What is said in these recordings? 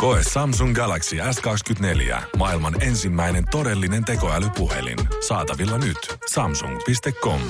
Koe Samsung Galaxy S24. Maailman ensimmäinen todellinen tekoälypuhelin. Saatavilla nyt. Samsung.com.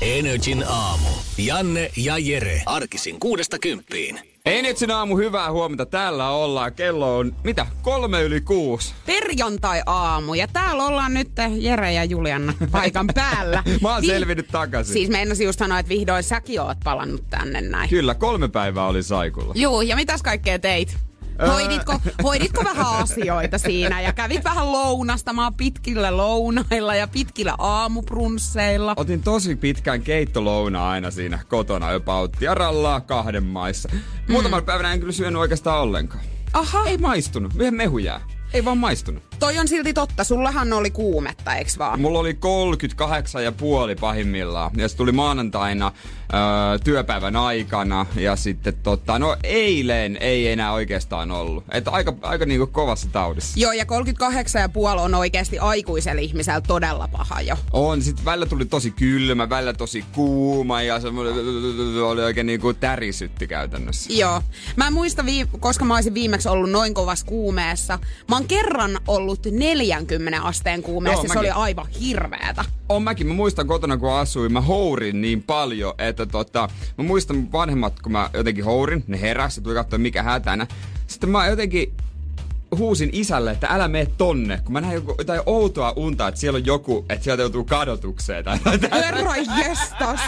Energin aamu. Janne ja Jere. Arkisin kuudesta kymppiin. Energin aamu, hyvää huomenta. Täällä ollaan. Kello on, mitä, kolme yli kuusi. Perjantai-aamu ja täällä ollaan nyt Jere ja Julianna paikan päällä. Mä oon Vi- selvinnyt takaisin. Siis meinasin just sanoa, että vihdoin säkin oot palannut tänne näin. Kyllä, kolme päivää oli saikulla. Juu, ja mitäs kaikkea teit? Öö. Hoiditko, hoiditko vähän asioita siinä ja kävit vähän lounastamaan pitkillä lounailla ja pitkillä aamuprunsseilla? Otin tosi pitkän keittolouna aina siinä kotona jopa tiaralla kahden maissa. Muutaman päivänä en kyllä syönyt oikeastaan ollenkaan. Aha, Ei maistunut. Yhden mehu jää. Ei vaan maistunut. Toi on silti totta. Sullahan oli kuumetta, eiks vaan? Mulla oli 38 ja puoli pahimmillaan. Ja se tuli maanantaina öö, työpäivän aikana. Ja sitten tota, no eilen ei enää oikeastaan ollut. Että aika, aika niinku kovassa taudissa. Joo, ja 38,5 on oikeasti aikuisella ihmisellä todella paha jo. On, sitten välillä tuli tosi kylmä, välillä tosi kuuma ja se oli oikein niinku tärisytti käytännössä. Joo. Mä en muista, vii- koska mä olisin viimeksi ollut noin kovassa kuumeessa. Mä oon kerran ollut 40 asteen kuumeessa Joo, se mäkin. oli aivan hirveetä. On mäkin, mä muistan kotona kun asuin, mä hourin niin paljon, että tota, mä muistan mun vanhemmat, kun mä jotenkin hourin, ne heräsi ja tuli katsoa mikä hätänä. Sitten mä jotenkin huusin isälle, että älä mene tonne, kun mä näin joku, jotain outoa unta, että siellä on joku, että sieltä joutuu kadotukseen tai. Herra jestas.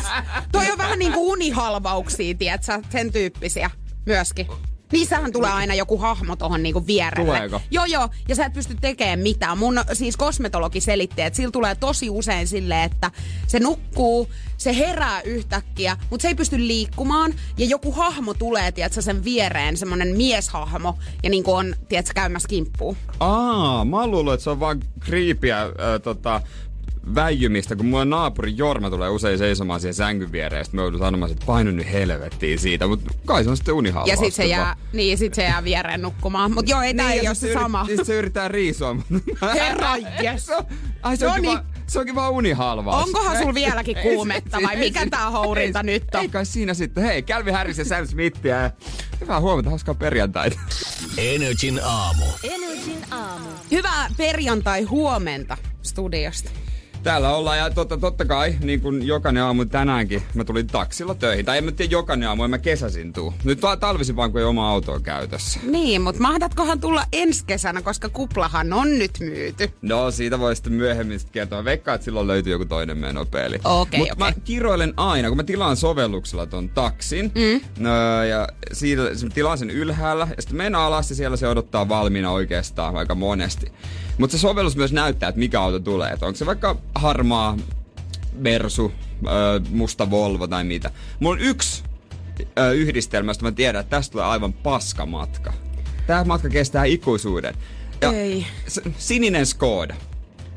Toi on vähän niinku unihalvauksia, tietsä, sen tyyppisiä myöskin. Niissähän tulee aina joku hahmo tohon niinku vierelle. Tuleeko? Joo, joo. Ja sä et pysty tekemään mitään. Mun siis kosmetologi selitti, että sillä tulee tosi usein silleen, että se nukkuu, se herää yhtäkkiä, mutta se ei pysty liikkumaan. Ja joku hahmo tulee, tiedätkö, sen viereen, semmonen mieshahmo. Ja niinku on, tiedätkö, käymässä kimppuun. Aa, mä oon luullut, että se on vaan kriipiä äh, tota, väijymistä, kun mulla naapuri Jorma tulee usein seisomaan siihen sängyn viereen, ja mä joudun sanomaan, että painu nyt helvettiin siitä, mutta kai se on sitten unihalvaus. Ja sit se jää, niin, sit se jää viereen nukkumaan. Mut joo, ei tää ei ole se sama. Sit se yrittää riisua. Herra on- Ai se onkin, Noniin. vaan, se onkin vaan unihalvaus. Onkohan sul Ei- vieläkin kuumetta vai mikä tää hourinta nyt on? Ei kai siinä sitten. Hei, Calvin Harris ja Sam Smithia. ja Hyvää huomenta, hauskaa perjantaita. Energin aamu. Energin aamu. Hyvää perjantai huomenta studiosta. Täällä ollaan ja totta, totta kai, niin kuin jokainen aamu tänäänkin, mä tulin taksilla töihin. Tai en mä tiedä jokainen aamu, en mä kesäsin tuu. Nyt ta- talvisin vaan, kun ei oma auto on käytössä. Niin, mutta mahdatkohan tulla ensi kesänä, koska kuplahan on nyt myyty. No, siitä voi sitten myöhemmin sit kertoa. Veikkaa, että silloin löytyy joku toinen menopeli. Okei, Mutta mä okei. kiroilen aina, kun mä tilaan sovelluksella ton taksin. Mm. No, ja siitä mä tilaan sen ylhäällä. Ja sitten menen alas ja siellä se odottaa valmiina oikeastaan aika monesti. Mutta se sovellus myös näyttää, että mikä auto tulee. Että onko se vaikka harmaa Mersu, ö, musta Volvo tai mitä. Mulla on yksi ö, yhdistelmä, josta mä tiedän, että tästä tulee aivan paska matka. Tämä matka kestää ikuisuuden. Ja Ei. sininen Skoda.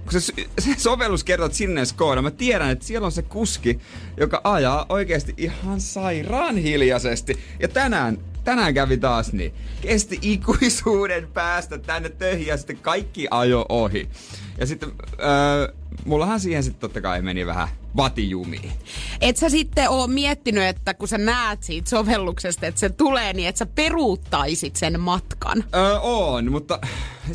Kun se, se sovellus kertoo, että sininen Skoda, mä tiedän, että siellä on se kuski, joka ajaa oikeasti ihan sairaan hiljaisesti. Ja tänään, tänään kävi taas niin. Kesti ikuisuuden päästä tänne töihin ja sitten kaikki ajo ohi. Ja sitten, öö, mullahan siihen sitten totta kai meni vähän vatijumiin. Et sä sitten oo miettinyt, että kun sä näet siitä sovelluksesta, että se tulee, niin että sä peruuttaisit sen matkan. Öö, on, mutta...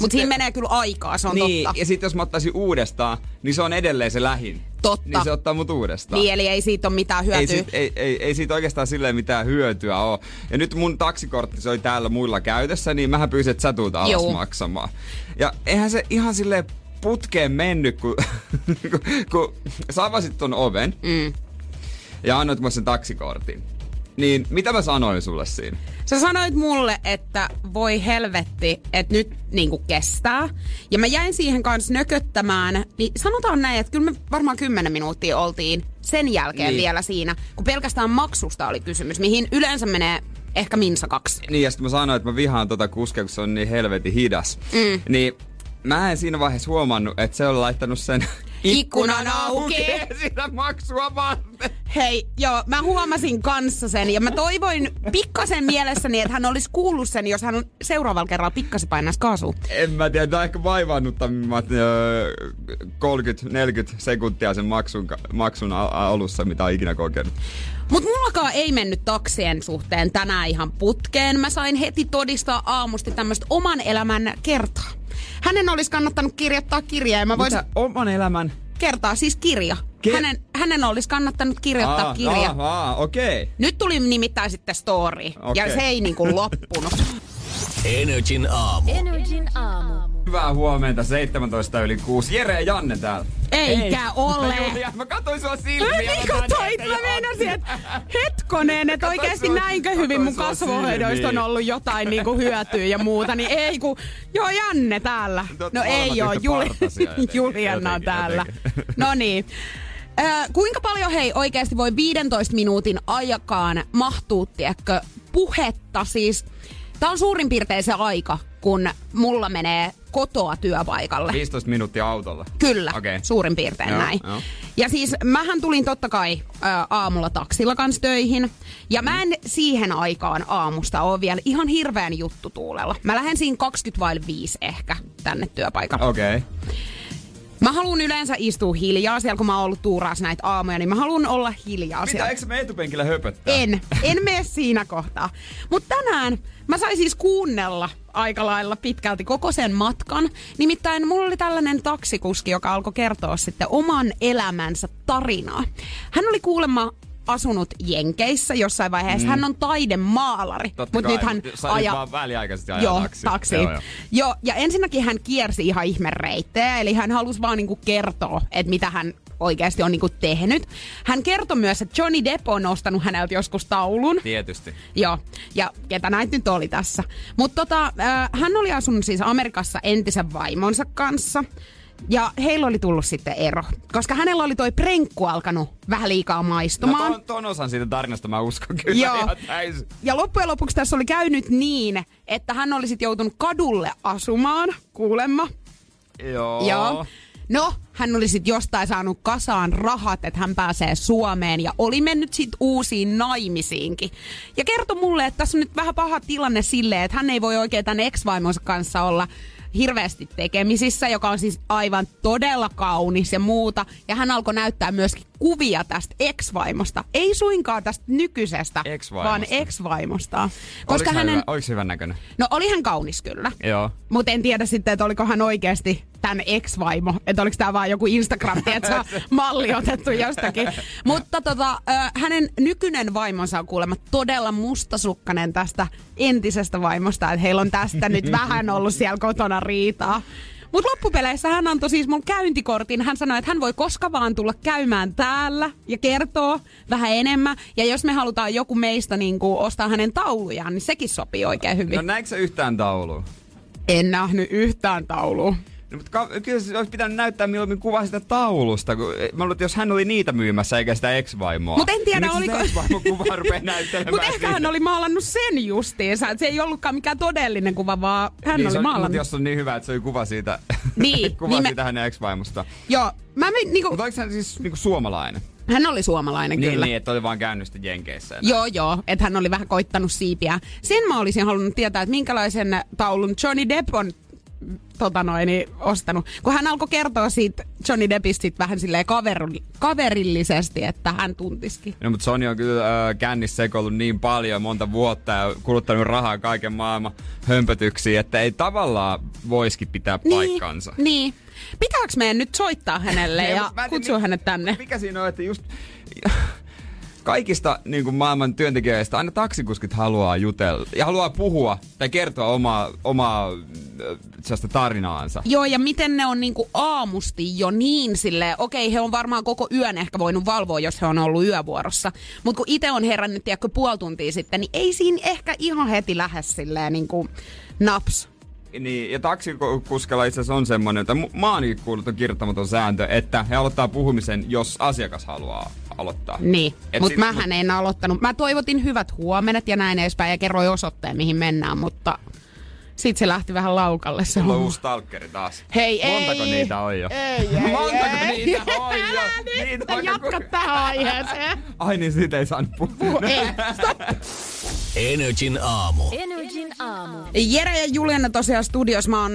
Mutta siinä menee kyllä aikaa, se on niin, totta. ja sitten jos mä ottaisin uudestaan, niin se on edelleen se lähin. Totta. Niin se ottaa mut uudestaan. Niin, eli ei siitä ole mitään hyötyä. Ei siitä, ei, ei, ei siitä oikeastaan silleen mitään hyötyä ole. Ja nyt mun taksikortti se oli täällä muilla käytössä, niin mähän pyysin, että sä tuut alas maksamaan. Ja eihän se ihan silleen putkeen mennyt, kun, kun, kun sä avasit ton oven Mm. ja annoit mulle sen taksikortin. Niin mitä mä sanoin sulle siinä? Sä sanoit mulle, että voi helvetti, että nyt niinku kestää. Ja mä jäin siihen kanssa nököttämään. Niin sanotaan näin, että kyllä me varmaan 10 minuuttia oltiin sen jälkeen Niin. vielä siinä, kun pelkästään maksusta oli kysymys, mihin yleensä menee ehkä minsa kaksi. Niin, ja sitten mä sanoin, että mä vihaan tota kuskia, kun se on niin helvetin hidas. Mm. Niin mä en siinä vaiheessa huomannut, että se on laittanut sen Ikkunan auki. sitä maksua varten. Hei, joo, mä huomasin kanssa sen ja mä toivoin pikkasen mielessäni, että hän olisi kuullut sen, jos hän seuraavalla kerralla pikkasen painaisi kaasua. En mä tiedä, tämä on ehkä vaivaannuttamimmat öö, 30-40 sekuntia sen maksun, maksun alussa, mitä on ikinä kokenut. Mut mullakaan ei mennyt taksien suhteen tänään ihan putkeen. Mä sain heti todistaa aamusti tämmöistä oman elämän kertaa. Hänen olisi kannattanut kirjoittaa kirja ja mä voisin... Mitä oman elämän? Kertaa, siis kirja. Ke- hänen, hänen olisi kannattanut kirjoittaa Aa, kirja. Aa, aa, okei. Okay. Nyt tuli nimittäin sitten story, ja Okei. se ei niinku loppunut. Energin aamu. Energin aamu. Hyvää huomenta, 17 yli 6. Jere ja Janne täällä. Eikä ole. Julia, mä katsoin sua Mä silmiä. niin katsoit, mä meinasin, että hetkonen, että oikeasti näinkö hyvin mun kasvohoidoista on ollut jotain niinku hyötyä ja muuta, niin ei kun, joo Janne täällä. No ei oo, Juli, Juliana on täällä. No niin. Ö, kuinka paljon hei oikeasti voi 15 minuutin ajakaan mahtuu, tiedätkö, puhetta siis. Tää on suurin piirtein se aika, kun mulla menee kotoa työpaikalle. 15 minuuttia autolla. Kyllä, Okei. suurin piirtein Joo, näin. joo. Ja siis mähän tulin totta kai ä, aamulla taksilla kanssa töihin. Ja mä en siihen aikaan aamusta ole vielä ihan hirveän juttu tuulella. Mä lähden siinä 20 vaille 5 ehkä tänne työpaikalle. Okei. Okay. Mä haluan yleensä istua hiljaa siellä, kun mä oon ollut tuuraas näitä aamuja, niin mä haluan olla hiljaa Mitä, siellä. eikö me etupenkillä höpöttää? En, en mene siinä kohtaa. Mutta tänään mä sain siis kuunnella aika lailla pitkälti koko sen matkan. Nimittäin mulla oli tällainen taksikuski, joka alkoi kertoa sitten oman elämänsä tarinaa. Hän oli kuulemma asunut Jenkeissä jossain vaiheessa. Mm. Hän on taidemaalari, Totta mutta kai, nyt hän sä nyt vaan väliaikaisesti ajaa Joo, taksia. taksiin. Joo, Joo, joo. ja ensinnäkin hän kiersi ihan ihme reittejä, eli hän halusi vaan niinku kertoa, että mitä hän oikeasti on niinku tehnyt. Hän kertoi myös, että Johnny Depp on ostanut häneltä joskus taulun. Tietysti. Joo, ja ketä näitä nyt oli tässä. Mutta tota, äh, hän oli asunut siis Amerikassa entisen vaimonsa kanssa. Ja heillä oli tullut sitten ero, koska hänellä oli toi prenkku alkanut vähän liikaa No maistumaan. ton, ton osan siitä tarinasta mä uskon kyllä Joo. ihan täysin. Ja loppujen lopuksi tässä oli käynyt niin, että hän oli sitten joutunut kadulle asumaan, kuulemma. Joo. Joo. No, hän oli sitten jostain saanut kasaan rahat, että hän pääsee Suomeen ja oli mennyt sitten uusiin naimisiinkin. Ja kertoi mulle, että tässä on nyt vähän paha tilanne silleen, että hän ei voi oikein tämän ex-vaimonsa kanssa olla hirveästi tekemisissä, joka on siis aivan todella kaunis ja muuta. Ja hän alkoi näyttää myöskin kuvia tästä ex-vaimosta. Ei suinkaan tästä nykyisestä, Ex-vaimosta. vaan ex-vaimosta. Koska hänen... hyvä, oliko hyvän näköinen? No oli hän kaunis kyllä. Joo. Mutta en tiedä sitten, että oliko hän oikeasti tämän ex-vaimo. Että oliko tämä vaan joku Instagram, että malli otettu jostakin. Mutta tota, hänen nykyinen vaimonsa on kuulemma todella mustasukkainen tästä entisestä vaimosta. Että heillä on tästä nyt vähän ollut siellä kotona riitaa. Mutta loppupeleissä hän antoi siis mun käyntikortin. Hän sanoi, että hän voi koska vaan tulla käymään täällä ja kertoo vähän enemmän. Ja jos me halutaan joku meistä niin kuin ostaa hänen taulujaan, niin sekin sopii oikein hyvin. No näikö yhtään taulua? En nähnyt yhtään taulua. No, mutta ka- kyllä se olisi pitänyt näyttää mieluummin kuva sitä taulusta. Kun, mä luulen, että jos hän oli niitä myymässä eikä sitä ex-vaimoa. Mut en tiedä, niin oliko- sitä ex-vaimon kuva rupeaa näyttelemään Mutta ehkä hän oli maalannut sen justiinsa. että Se ei ollutkaan mikään todellinen kuva, vaan hän niin, oli on, maalannut. Mutta jos on niin hyvä, että se oli kuva siitä, Niin, kuva niin me- siitä hänen ex-vaimosta. Joo, mä mein, niinku, Mutta oliko hän siis niinku suomalainen? hän oli suomalainen Niin, kyllä. niin, että oli vaan käynyt sitten Jenkeissä. ja Joo, joo, että hän oli vähän koittanut siipiä. Sen mä olisin halunnut tietää, että minkälaisen taulun Johnny Depp on tota noin, niin ostanut. Kun hän alkoi kertoa siitä Johnny Deppistä sit vähän silleen kaver- kaverillisesti, että hän tuntiskin. No, mutta Sony on kyllä äh, kännissä sekoillut niin paljon monta vuotta ja kuluttanut rahaa kaiken maailman hömpötyksiin, että ei tavallaan voisikin pitää paikkansa. Niin, niin. Pitääkö meidän nyt soittaa hänelle Niin, ja tiedä, kutsua hänet tänne? Mikä siinä on, että just kaikista niin kuin maailman työntekijöistä aina taksikuskit haluaa jutella ja haluaa puhua tai kertoa omaa, omaa äh, sellaista tarinaansa. Joo, ja miten ne on niinku aamusti jo niin silleen, okei, he on varmaan koko yön ehkä voinut valvoa, jos he on ollut yövuorossa. Mutta kun itse on herännyt, tiedätkö, puoli tuntia sitten, niin ei siinä ehkä ihan heti lähde silleen niinku naps. Niin, ja taksikuskella itse asiassa on semmoinen, että mä oon niin kuullut on kirjoittamaton sääntö, että he aloittaa puhumisen, jos asiakas haluaa aloittaa. Niin, mutta sit- mähän en aloittanut. Mä toivotin hyvät huomenet ja näin edespäin ja kerroin osoitteen, mihin mennään, mutta Sit se lähti vähän laukalle se on uusi stalkeri taas. Hei, Montako ei. niitä on jo? Ei, ei, Montako ei. niitä on jo? Älä nyt Niitä on jatka koko- tähän aiheeseen. Ai niin, siitä ei saanut puhua. Ei, stop. Energin aamu. Energin aamu. Jere ja Juliana tosiaan studiossa. Mä oon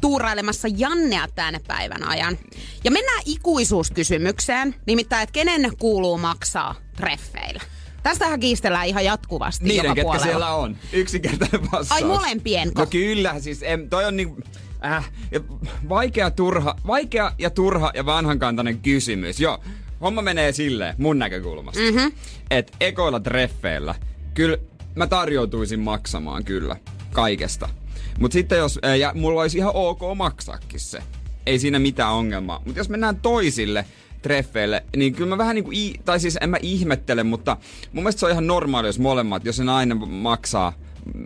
tuurailemassa Jannea tänne päivän ajan. Ja mennään ikuisuuskysymykseen. Nimittäin, että kenen kuuluu maksaa treffeillä. Tästähän kiistellään ihan jatkuvasti Niiden, joka ketkä puolella. siellä on. Yksinkertainen vastaus. Ai molempien No kyllä, siis em, toi on niinku... Äh, vaikea, turha, vaikea ja turha ja vanhankantainen kysymys. Joo, homma menee silleen, mun näkökulmasta. Mm-hmm. Että ekoilla treffeillä, kyllä mä tarjoutuisin maksamaan kyllä kaikesta. Mutta sitten jos, ja mulla olisi ihan ok maksaakin se. Ei siinä mitään ongelmaa. Mutta jos mennään toisille treffeille, niin kyllä mä vähän niinku, tai siis en mä ihmettele, mutta mun mielestä se on ihan normaali, jos molemmat, jos se nainen maksaa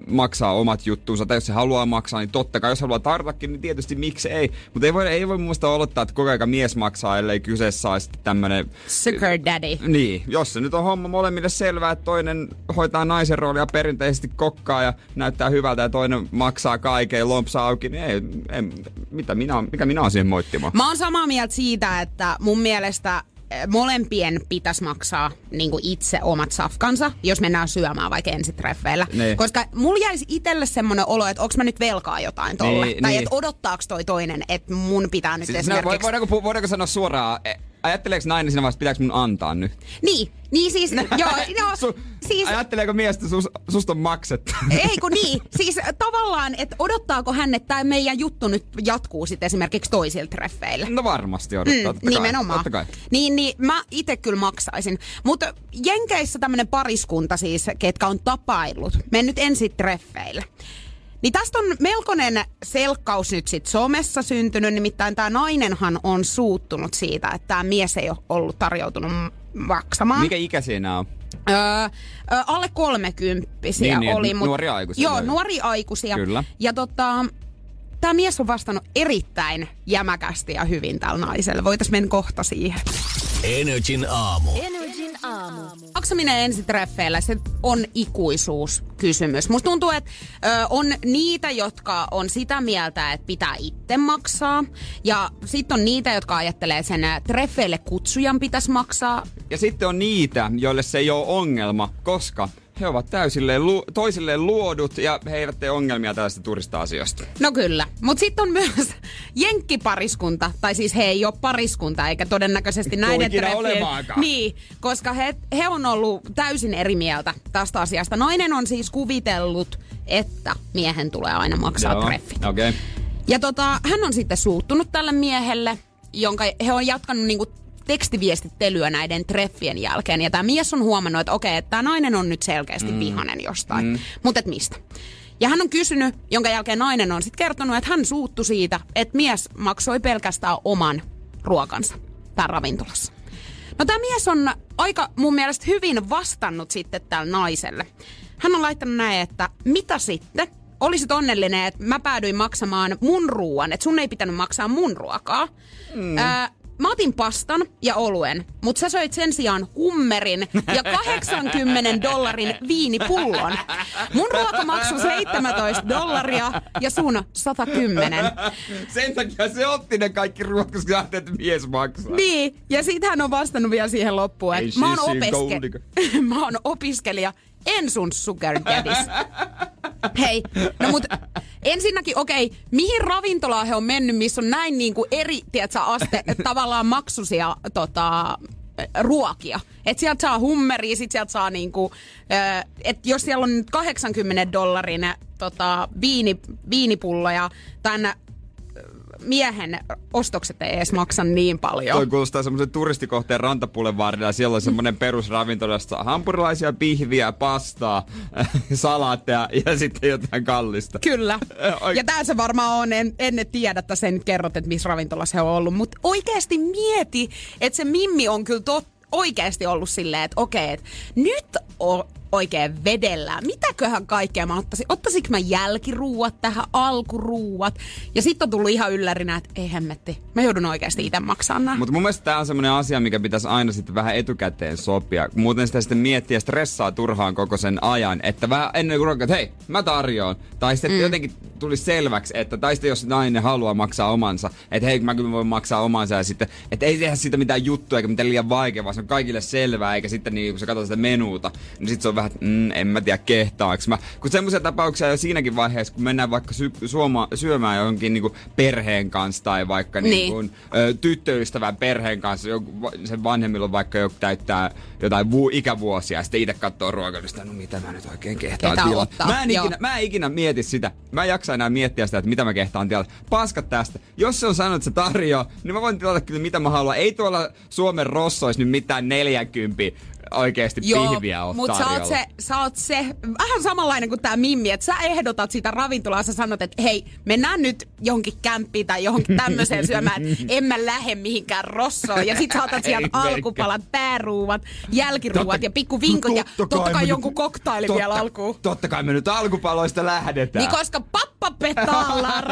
maksaa omat juttuunsa, tai jos se haluaa maksaa, niin totta kai, jos haluaa tartakin, niin tietysti miksi ei. Mutta ei voi, ei voi mun mielestä odottaa, että koko ajan mies maksaa, ellei kyseessä olisi tämmönen... Sugar daddy. Niin, jos se nyt on homma molemmille selvää, että toinen hoitaa naisen roolia perinteisesti kokkaa ja näyttää hyvältä ja toinen maksaa kaiken lompsa auki, niin ei, ei mitä minä, mikä minä olen siihen moittimaan. Mä oon samaa mieltä siitä, että mun mielestä molempien pitäisi maksaa niin itse omat safkansa, jos mennään syömään vaikka ensitreffeillä. Niin. Koska mulla jäisi itselle semmoinen olo, että onks mä nyt velkaa jotain tolle. Niin, tai niin. että odottaako toi toinen, että mun pitää nyt Siis, no, esimerkiksi... voidaanko, pu- voidaanko sanoa suoraan, e, ajatteleeko nainen siinä vaiheessa, pitääkö mun antaa nyt? Niin, niin siis, joo, joo, Su, siis... Ajatteleeko mies, että sus, susta on maksettu? Ei kun niin, siis tavallaan, että odottaako hän, että tämä meidän juttu nyt jatkuu sitten esimerkiksi toisilla treffeillä. No varmasti odottaa, totta kai. Mm, nimenomaan. Totta kai. Niin, niin mä itse kyllä maksaisin. Mutta Jenkeissä tämmönen pariskunta siis, ketkä on tapaillut, mennyt ensin treffeille. Niin tästä on melkoinen selkkaus nyt sit somessa syntynyt, nimittäin tämä nainenhan on suuttunut siitä, että tämä mies ei ole ollut tarjoutunut maksamaan. Mikä ikä siinä on? Öö, alle kolmekymppisiä Niin, niin, oli. että nuoria aikuisia Joo, oli. nuori aikuisia. Kyllä. Ja tota, tämä mies on vastannut erittäin jämäkästi ja hyvin tällä naiselle. Voitaisiin mennä kohta siihen. Energin aamu. Energin aamu. Maksaminen ensitreffeillä, se on ikuisuuskysymys. Musta tuntuu, että ö, on niitä, jotka on sitä mieltä, että pitää itse maksaa. Ja sitten on niitä, jotka ajattelee sen ä, treffeille kutsujan pitäisi maksaa. Ja sitten on niitä, joille se ei ole ongelma, koska he ovat täysilleen lu- toisilleen luodut ja he eivät tee ongelmia tällaista turista-asioista. No kyllä, mutta sitten on myös jenkkipariskunta, tai siis he ei ole pariskunta, eikä todennäköisesti näiden treffien-. Niin, koska he, he on ollut täysin eri mieltä tästä asiasta. Nainen on siis kuvitellut, että miehen tulee aina maksaa Joo, treffi. Okei. Okay. Ja tota, hän on sitten suuttunut tälle miehelle, jonka he on jatkanut niinku tekstiviestittelyä näiden treffien jälkeen. Ja tämä mies on huomannut, että okei, että tämä nainen on nyt selkeästi mm. vihanen jostain. Mm. Mutta et mistä? Ja hän on kysynyt, jonka jälkeen nainen on sitten kertonut, että hän suuttu siitä, että mies maksoi pelkästään oman ruokansa täällä ravintolassa. No tämä mies on aika mun mielestä hyvin vastannut sitten tälle naiselle. Hän on laittanut näin, että mitä sitten? Olisit onnellinen, että mä päädyin maksamaan mun ruoan, että sun ei pitänyt maksaa mun ruokaa. Mm. Öö, mä otin pastan ja oluen, mutta sä söit sen sijaan hummerin ja 80 dollarin viinipullon. Mun ruoka maksoi 17 dollaria ja sun 110. Sen takia se otti ne kaikki ruoat, koska sä ajattelit, että mies maksaa. Niin, ja sit hän on vastannut vielä siihen loppuun, että mä oon, siis siinä opiske- mä oon opiskelija, en sun sugar daddies. Hei, no mut ensinnäkin, okei, mihin ravintolaan he on mennyt, missä on näin niinku eri, tiedätkö, aste, tavallaan maksusia tota, ruokia. Että sieltä saa hummeria, sit sieltä saa niinku, että jos siellä on nyt 80 dollarin tota, viini, viinipulloja, tämän miehen ostokset ei edes maksa niin paljon. Toi kuulostaa semmoisen turistikohteen rantapulevaarilla. Siellä on semmoinen perusravintola, jossa saa hampurilaisia, pihviä, pastaa, salaatteja ja sitten jotain kallista. Kyllä. Ja tää se varmaan on, en, en tiedä, että sen kerrot, että missä ravintolassa he on ollut. Mutta oikeasti mieti, että se Mimmi on kyllä tot, oikeasti ollut silleen, että okei, että nyt o, oikein vedellään. Mitäköhän kaikkea mä ottaisin? Ottaisinko mä jälkiruuat tähän, alkuruuat? Ja sitten on tullut ihan yllärinä, että ei hemmetti, mä joudun oikeasti itse maksamaan nämä. Mutta mun mielestä tämä on semmoinen asia, mikä pitäisi aina sitten vähän etukäteen sopia. Muuten sitä sitten miettiä stressaa turhaan koko sen ajan. Että vähän ennen kuin ruokaa, että hei, mä tarjoan. Tai sitten mm. jotenkin tulisi selväksi, että tai sitten jos nainen haluaa maksaa omansa, että hei, mä kyllä voin maksaa omansa. Ja sitten, että ei tehdä siitä mitään juttua eikä mitään liian vaikea, vaan se on kaikille selvää. Eikä sitten niin, kun sä katsot sitä menuuta, niin sitten se on vähän, että mm, en mä tiedä kehtaaks mä. Kun semmoisia tapauksia jo siinäkin vaiheessa, kun mennään vaikka sy- suoma- syömään johonkin niin perheen kanssa tai vaikka Niin. niin. Kuin, ö, tyttöystävän perheen kanssa, joku, sen vanhemmilla on vaikka joku täyttää jotain vu- ikävuosia ja sitten itse katsoo ruokalista, no mitä mä nyt oikein kehtaan tilata. Mä en, joo. ikinä, mä en ikinä mieti sitä. Mä en jaksa enää miettiä sitä, että mitä mä kehtaan tilata. Paskat tästä. Jos se on sanonut, että se tarjoaa, niin mä voin tilata kyllä mitä mä haluan. Ei tuolla Suomen rossois nyt mitään 40 oikeasti pihviä ole mutta sä oot, se, sä oot se vähän samanlainen kuin tämä Mimmi, että sä ehdotat sitä ravintolaa, sä sanot, että hei, mennään nyt johonkin kämppiin tai johonkin tämmöiseen syömään, että en mä lähde mihinkään rossoon. Ja sit sä otat sieltä alkupalat, pääruuvat, jälkiruuat ja pikkuvinkot ja totta kai jonkun nyt- koktaili totta- vielä alkuun. Totta kai me nyt alkupaloista lähdetään. Niin koska pappa betalar.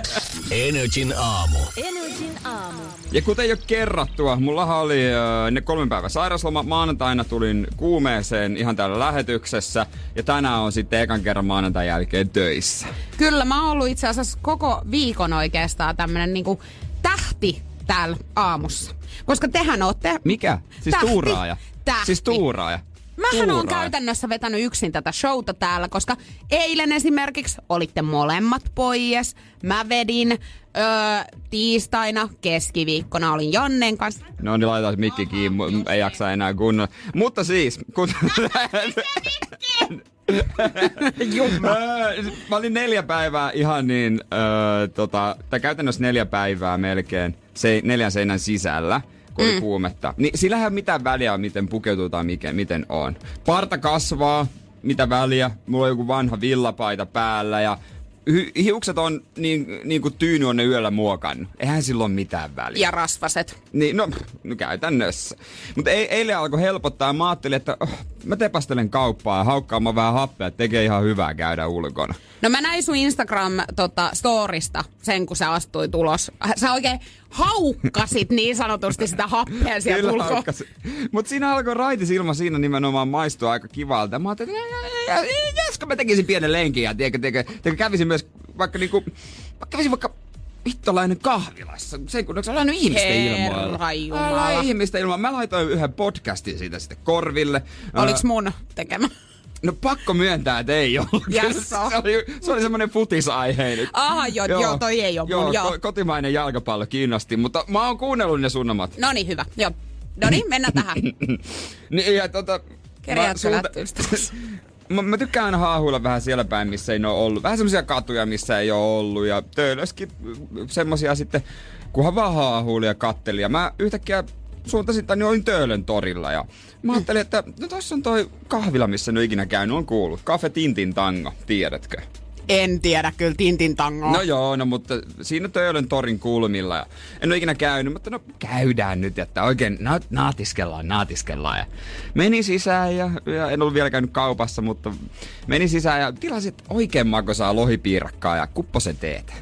Energin aamu. Energin aamu. Ja kuten jo kerrattua, mullahan oli äh, ne kolmen päivän sairasloma. Maanantaina tulin kuumeeseen ihan täällä lähetyksessä. Ja tänään on sitten ekan kerran maanantain jälkeen töissä. Kyllä, mä oon ollut itse asiassa koko viikon oikeastaan tämmönen niinku tähti täällä aamussa. Koska tehän ootte... Mikä? Siis Tähti. tuuraaja? Tähti. Siis tuuraaja? Mähän on käytännössä vetänyt yksin tätä showta täällä, koska eilen esimerkiksi olitte molemmat pois. Mä vedin öö, tiistaina, keskiviikkona olin Jannen kanssa. No niin, laitetaan mikki kiinni, ei jaksa enää kunnolla. Mutta siis, kun... Öö, Mä olin neljä päivää ihan niin, öö, tota, tai käytännössä neljä päivää melkein se, neljän seinän sisällä, kun oli kuumetta. Niin sillähän ei ole mitään väliä, miten pukeutuu tai mikä, miten on. Parta kasvaa, mitä väliä. Mulla on joku vanha villapaita päällä ja hiukset on niin, niin kuin tyyny on ne yöllä muokannut. Eihän sillä ole mitään väliä. Ja rasvaset. Niin, no, no käytännössä. Mutta ei, eilen alkoi helpottaa ja mä ajattelin, että oh, mä tepastelen kauppaa ja haukkaamaan vähän happea, että tekee ihan hyvää käydä ulkona. No mä näin sun Instagram-storista sen, kun sä astuit ulos. Sä oikein haukkasit niin sanotusti sitä happea sieltä ulkoa. Mutta siinä alkoi raitis ilma siinä nimenomaan maistua aika kivalta. Mä ajattelin, että mä tekisin pienen lenkin ja tiedätkö, tiedätkö, tiedätkö, kävisin myös vaikka niinku, vaikka kävisin vaikka hittolainen kahvilassa. Sen kun onko sellainen ihmisten ilmoilla. Älä ihmisten ilmoilla. Mä laitoin yhden podcastin siitä sitten korville. Oliks mun tekemä? No pakko myöntää, että ei ollut. Jasso. se oli, se oli semmoinen futisaiheinen. Aha, joo, joo, toi ei oo joo, mun, joo. ko- kotimainen jalkapallo kiinnosti, mutta mä oon kuunnellut ne sunomat. No niin, hyvä. Joo. No niin, mennään tähän. Niin, ja tota... Mä lättyystäväksi? mä, mä, tykkään aina haahuilla vähän siellä päin, missä ei ole ollut. Vähän semmoisia katuja, missä ei ole ollut. Ja töölöskin semmosia sitten, kunhan vaan haahuili ja katteli. Ja mä yhtäkkiä suuntasin, tai niin olin Töölön torilla. Ja mä ajattelin, että no tossa on toi kahvila, missä en ole ikinä käynyt, on kuullut. Cafe Tintin Tango, tiedätkö? En tiedä kyllä Tintin tangoa. No joo, no mutta siinä Töölön torin kulmilla. Ja en ole ikinä käynyt, mutta no käydään nyt, että oikein na- naatiskellaan, naatiskellaan. Ja menin sisään ja, ja en ollut vielä käynyt kaupassa, mutta menin sisään ja tilasin oikein makosaa lohipiirakkaa ja kupposen teetä.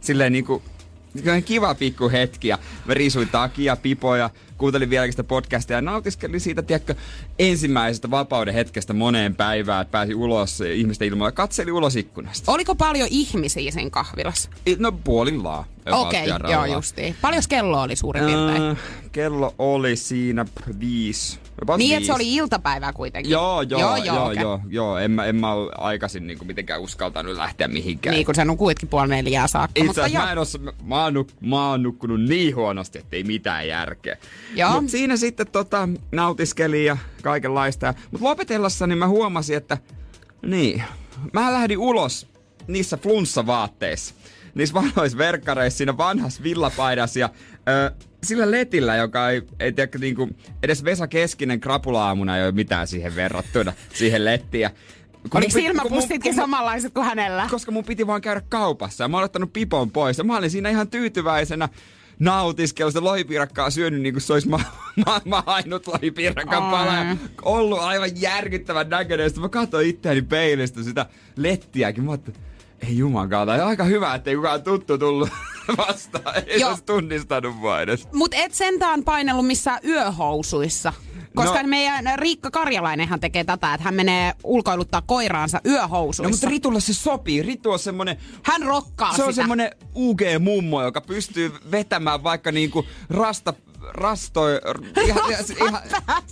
Silleen niinku sellainen kiva pikku hetki ja mä riisuin takia, pipoja, kuuntelin vieläkin sitä podcastia ja nautiskelin siitä, tiedätkö, ensimmäisestä vapauden hetkestä moneen päivään, että pääsi ulos ihmisten ilmoilla, katselin ulos ikkunasta. Oliko paljon ihmisiä siinä kahvilassa? No puolillaan. Okei, okay, joo justiin. Paljon kello oli suurin piirtein? Äh, kello oli siinä viisi. Niin, viisi. että se oli iltapäivää kuitenkin. Joo, joo, joo, joo, okei. joo, joo. En, mä, en mä ole aikaisin niin kuin mitenkään uskaltanut lähteä mihinkään. Niin, kun sä nukuitkin puoli neljää saakka. Itse mutta asiassa joo. mä, en oo, mä, oon nuk, mä oon nukkunut niin huonosti, ettei mitään järkeä. Joo. Mut siinä sitten tota, nautiskelin ja kaikenlaista. Mutta lopetellessa niin mä huomasin, että niin, mä lähdin ulos niissä flunssavaatteissa. Niissä vanhoissa verkkareissa, siinä vanhassa villapaidassa ja ö, sillä letillä, joka ei, ei tiedä, niinku, edes Vesa Keskinen krapula-aamuna ei ole mitään siihen verrattuna, siihen lettiin. Kun Oliko silmäpustitkin samanlaiset kuin hänellä? koska mun piti vaan käydä kaupassa ja mä oon ottanut pipon pois ja mä olin siinä ihan tyytyväisenä nautiskellut sitä lohipiirakkaa syönyt niin kuin se olisi ma- ma- ma- ainut lohipiirakka pala. Ja ollut aivan järkyttävän näköinen. Sitten mä katsoin itseäni peilistä sitä lettiäkin. Mä ajattelin, ei jumakauta, aika hyvä, ettei kukaan tuttu tullut vastaan. Ei Joo. olisi tunnistanut mua edes. Mut et sentään painellut missään yöhousuissa. Koska No. meidän Riikka Karjalainenhan tekee tätä, että hän menee ulkoiluttaa koiraansa yöhousuissa. No mutta Ritulle se sopii. Ritu on semmonen... hän rokkaa Se on sitä. semmonen UG-mummo, joka pystyy vetämään vaikka niinku rasta... Rastoi... Ihan, ihan,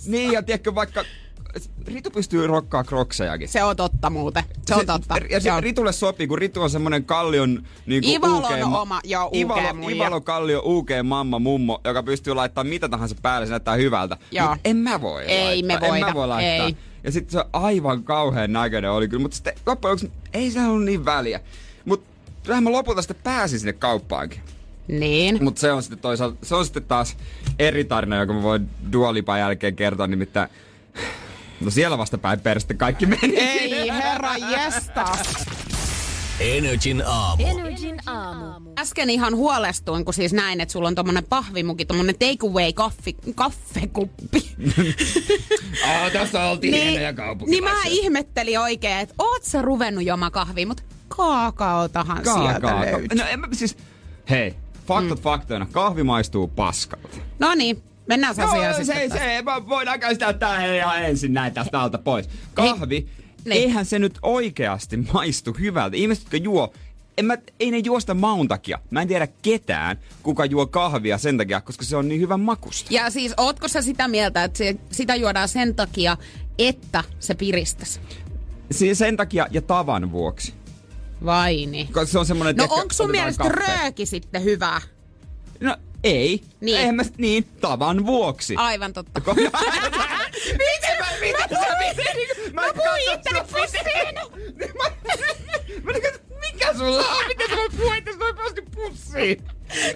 niin, ja tiedätkö vaikka... Ritu pystyy rokkaa kroksejakin. Se on totta muuten. Se on totta. Ja se Joo. Ritulle sopii, kun Ritu on semmonen kallion niinku Ivalon UG -ma- oma, joo, Ivalo, muija. Ivalo kallio UG mamma mummo, joka pystyy laittamaan mitä tahansa päälle, se näyttää hyvältä. Joo. Mut en mä voi Ei me laittaa. En voida, mä voi laittaa. ei. Ja sitten se on aivan kauhean näköinen oli kyllä, mutta sitten loppujen lopuksi ei se ollut niin väliä. Mutta kyllähän mä lopulta sitten pääsin sinne kauppaankin. Niin. Mutta se on sitten toisaalta, se on sitten taas eri tarina, joka mä voin Dualipan jälkeen kertoa, nimittäin No siellä vasta päin perste kaikki meni. Ei herra jesta. Energin aamu. Energin aamu. Äsken ihan huolestuin, kun siis näin, että sulla on tommonen pahvimuki, tommonen takeaway kaffi, kaffekuppi. Aa, tässä oltiin hienoja niin mä ihmettelin oikein, että oot sä ruvennut juomaan kahvia, mutta kaakaotahan sieltä Kaakao. löytyy. No en mä siis, hei, faktat mm. faktoina, kahvi maistuu paskalta. No niin, mennään Joo, asiaan se, se, se, voidaan käydä tää ihan ensin näin tästä alta pois. Kahvi, Niin. eihän se nyt oikeasti maistu hyvältä. Ihmiset, jotka juo, en mä, ei ne juosta maun takia. Mä en tiedä ketään, kuka juo kahvia sen takia, koska se on niin hyvän makusta. Ja siis, ootko sä sitä mieltä, että se, sitä juodaan sen takia, että se piristäisi? Siis sen takia ja tavan vuoksi. Vai niin? Koska se on No onko sun mielestä kahve. rööki sitten hyvä? No ei. Niin. Eihän mä, niin, tavan vuoksi. Aivan totta. Ko- miten mä, miten mä, miten, mä, mä puhuin pussiin! Mä niinku, mikä sulla on? Miten sä voit puhua itse noin pasti pussiin?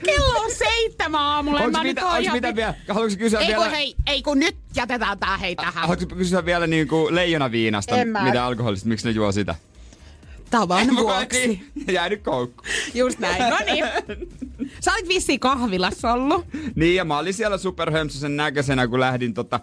Kello on seitsemän aamulla. Onks mä mitä, onks ihan mitä vi- vielä? Haluatko kysyä Ei vielä? kun hei, ei kun nyt jätetään tää hei tähän. Haluatko kysyä vielä niinku leijonaviinasta, En mä. mitä alkoholista, miksi ne juo sitä? Tavan vuoksi. Niin, jäänyt koukku. Just näin, no niin. Sä olit vissiin kahvilassa ollut. Niin, ja mä olin siellä superhömsysen näköisenä, kun lähdin tota,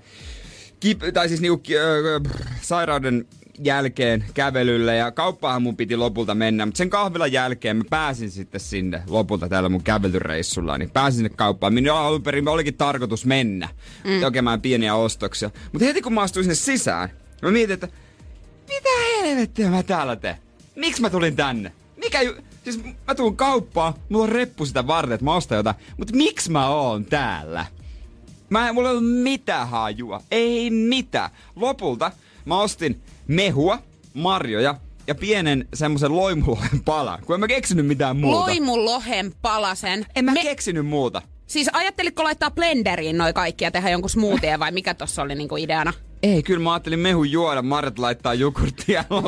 kip, tai siis niinku, äh, sairauden jälkeen kävelylle ja kauppaahan mun piti lopulta mennä, mutta sen kahvilan jälkeen mä pääsin sitten sinne lopulta tällä mun kävelyreissulla, niin pääsin sinne kauppaan. Minun alun perin olikin tarkoitus mennä mm. tekemään pieniä ostoksia. Mutta heti kun mä astuin sinne sisään, mä mietin, että mitä helvettiä mä täällä teen? Miksi mä tulin tänne? Mikä ju... Siis mä tuun kauppaan, mulla on reppu sitä varten, että mä ostan jotain, mutta miksi mä oon täällä? Mä en, mulla ei ollut mitään hajua. Ei mitään. Lopulta mä ostin mehua, marjoja ja pienen semmoisen loimulohen palan, kun en mä keksinyt mitään muuta. Loimun lohen palasen. En mä Me... keksinyt muuta. Siis ajattelitko laittaa blenderiin noi kaikki ja tehdä jonkun smoothie vai mikä tossa oli niinku ideana? Ei, kyllä mä ajattelin mehun juoda, marjat laittaa jogurttia ja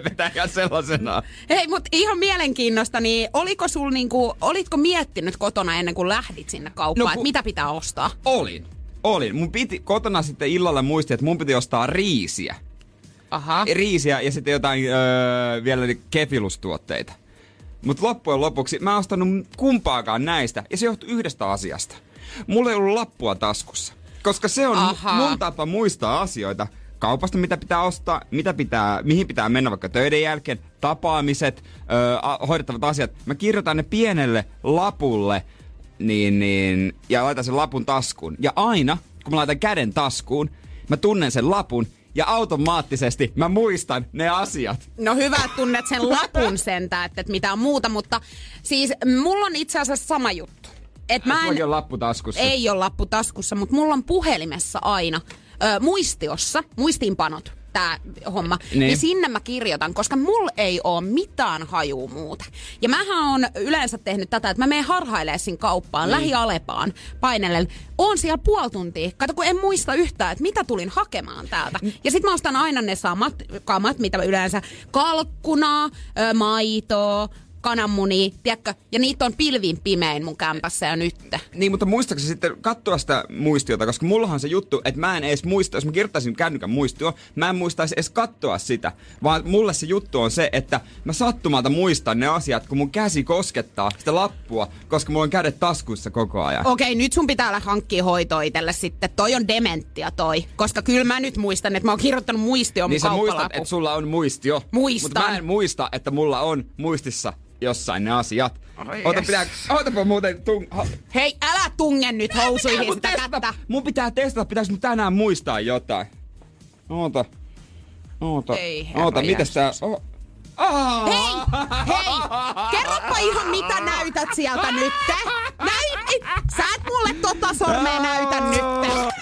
vetää ihan sellaisena. Hei, mutta ihan mielenkiinnosta, niin oliko sul niinku, olitko miettinyt kotona ennen kuin lähdit sinne kauppaan, No että mitä pitää ostaa? Olin. Olin. Mun piti kotona sitten illalla muistia, että mun piti ostaa riisiä. Aha. riisiä ja sitten jotain öö, vielä kefilustuotteita. Mutta loppujen lopuksi mä en ostanut kumpaakaan näistä ja se johtui yhdestä asiasta. Mulla ei ollut lappua taskussa. Koska se on Ahaa. mun tapa muistaa asioita kaupasta, mitä pitää ostaa, mitä pitää, mihin pitää mennä vaikka töiden jälkeen, tapaamiset, öö, a- hoidettavat asiat. Mä kirjoitan ne pienelle lapulle niin, niin, ja laitan sen lapun taskuun. Ja aina, kun mä laitan käden taskuun, mä tunnen sen lapun ja automaattisesti mä muistan ne asiat. No hyvä, että tunnet sen lapun sentään, että et mitään muuta, mutta siis mulla on itse asiassa sama juttu. Et mä en, on lappu taskussa. ei ole lappu taskussa, mutta mulla on puhelimessa aina ö, muistiossa, muistiinpanot tää homma, niin. Niin. sinne mä kirjoitan, koska mulla ei oo mitään hajua muuta. Ja mähän on yleensä tehnyt tätä, että mä menen harhailemaan sinne kauppaan, niin. lähialepaan, painellen. Oon siellä puoli tuntia. Kato, kun en muista yhtään, että mitä tulin hakemaan täältä. Ja sit mä ostan aina ne samat kamat, mitä mä yleensä kalkkunaa, maitoa, kananmunia, tiedätkö? Ja niitä on pilvin pimein mun kämpässä ja nyt. Niin, mutta muistaakseni sitten katsoa sitä muistiota, koska mullahan se juttu, että mä en edes muista, jos mä kirjoittaisin kännykän muistio, mä en muistaisi edes katsoa sitä, vaan mulle se juttu on se, että mä sattumalta muistan ne asiat, kun mun käsi koskettaa sitä lappua, koska mulla on kädet taskuissa koko ajan. Okei, nyt sun pitää olla hankkia hoitoa itselle sitten. Toi on dementtia toi. Koska kyllä mä nyt muistan, että mä oon kirjoittanut muistioon Niin mun sä muistat, että sulla on muistio. Muistan. Mutta mä en muista, että mulla on muistissa jossain ne asiat. Ai Ota, jes. pitää, otapa muuten tung... Ha, Hei, älä tunge nyt housuihin sitä testata, kättä. mun pitää testata, pitäis mun tänään muistaa jotain. Oota. Oota. Ei, Oota, mitäs tää... Oh. Ah! Hei, hei, kerropa ihan mitä näytät sieltä nyt. Näin, sä et mulle tota sormea näytä nyt.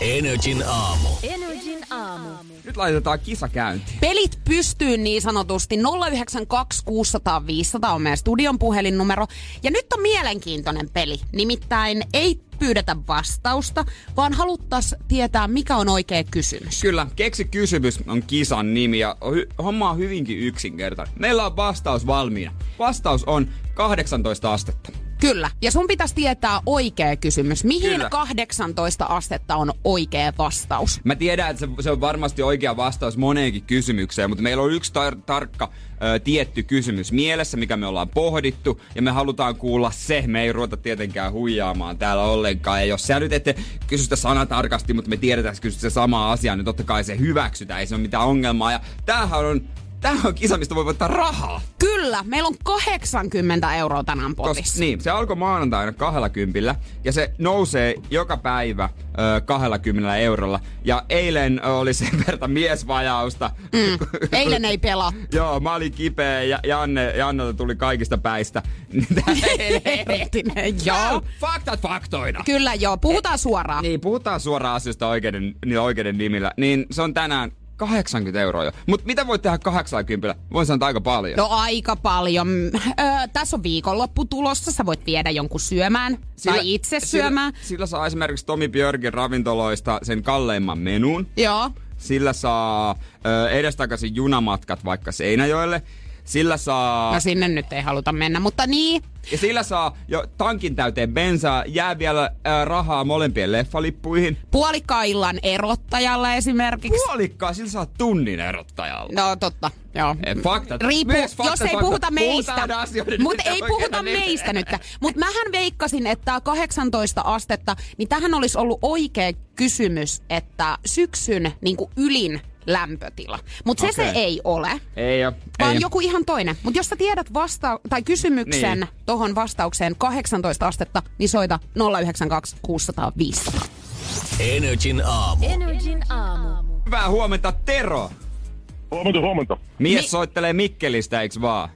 Energin aamu. Energin aamu. Nyt laitetaan kisa käyntiin. Pelit pystyyn niin sanotusti. 092 600 500 on meidän studion puhelinnumero. Ja nyt on mielenkiintoinen peli. Nimittäin ei pyydetä vastausta, vaan haluttais tietää, mikä on oikea kysymys. Kyllä, keksi kysymys on kisan nimi ja homma on hyvinkin yksinkertainen. Meillä on vastaus valmiina. Vastaus on 18 astetta. Kyllä. Ja sun pitäisi tietää oikea kysymys. Mihin Kyllä. 18 astetta on oikea vastaus? Mä tiedän, että se, se on varmasti oikea vastaus moneenkin kysymykseen, mutta meillä on yksi tar- tarkka ö, tietty kysymys mielessä, mikä me ollaan pohdittu, ja me halutaan kuulla se. Me ei ruveta tietenkään huijaamaan täällä ollenkaan. Ja jos sä nyt ette kysy sitä sanatarkasti, mutta me tiedetään, että se sama asia, niin totta kai se hyväksytään, ei se ole mitään ongelmaa. Ja tämähän on, tämähän on kisa, mistä voi voittaa rahaa. Kyllä, meillä on 80 euroa tänään potissa. Koska, niin, se alkoi maanantaina 20 ja se nousee joka päivä ö, 20 eurolla. Ja eilen oli sen verran miesvajausta. Mm. Eilen ei pelaa. Joo, mä olin kipeä ja Janne, Jannelta tuli kaikista päistä. Niin joo. Faktat faktoina. Kyllä joo, puhutaan suoraan. Niin, puhutaan suoraan asioista oikeiden, niillä oikeiden nimillä. Niin se on tänään 80 euroa jo. Mutta mitä voit tehdä 80? Voin sanoa aika paljon. No aika paljon. Öö, tässä on viikonloppu tulossa. Sä voit viedä jonkun syömään tai itse syömään. Sillä, sillä saa esimerkiksi Tomi Björkin ravintoloista sen kalleimman menun. Joo. Sillä saa ö, edestakaisin junamatkat vaikka Seinäjoelle. Sillä saa... No sinne nyt ei haluta mennä, mutta niin. Ja sillä saa jo tankin täyteen bensaa, jää vielä ö, rahaa molempien leffalippuihin. Puolikkaan illan erottajalla esimerkiksi. Puolikkaa, sillä saa tunnin erottajalla. No totta, joo. Eh, Faktat. Riippuu, Myös faktat, jos ei faktat. puhuta meistä. Mutta ei puhuta meistä nyt. Mutta mähän veikkasin, että tää 18 astetta, niin tähän olisi ollut oikea kysymys, että syksyn niin ylin lämpötila. Mutta se Okei. se ei ole. Ei oo. Vaan ei joku ihan toinen. Mutta jos sä tiedät vasta- tai kysymyksen Niin. tohon vastaukseen 18 astetta, niin soita 092 605. Energin aamu. Energin aamu. Hyvää huomenta, Tero. Huomenta, huomenta. Mies Ni- soittelee Mikkelistä, eiks vaan?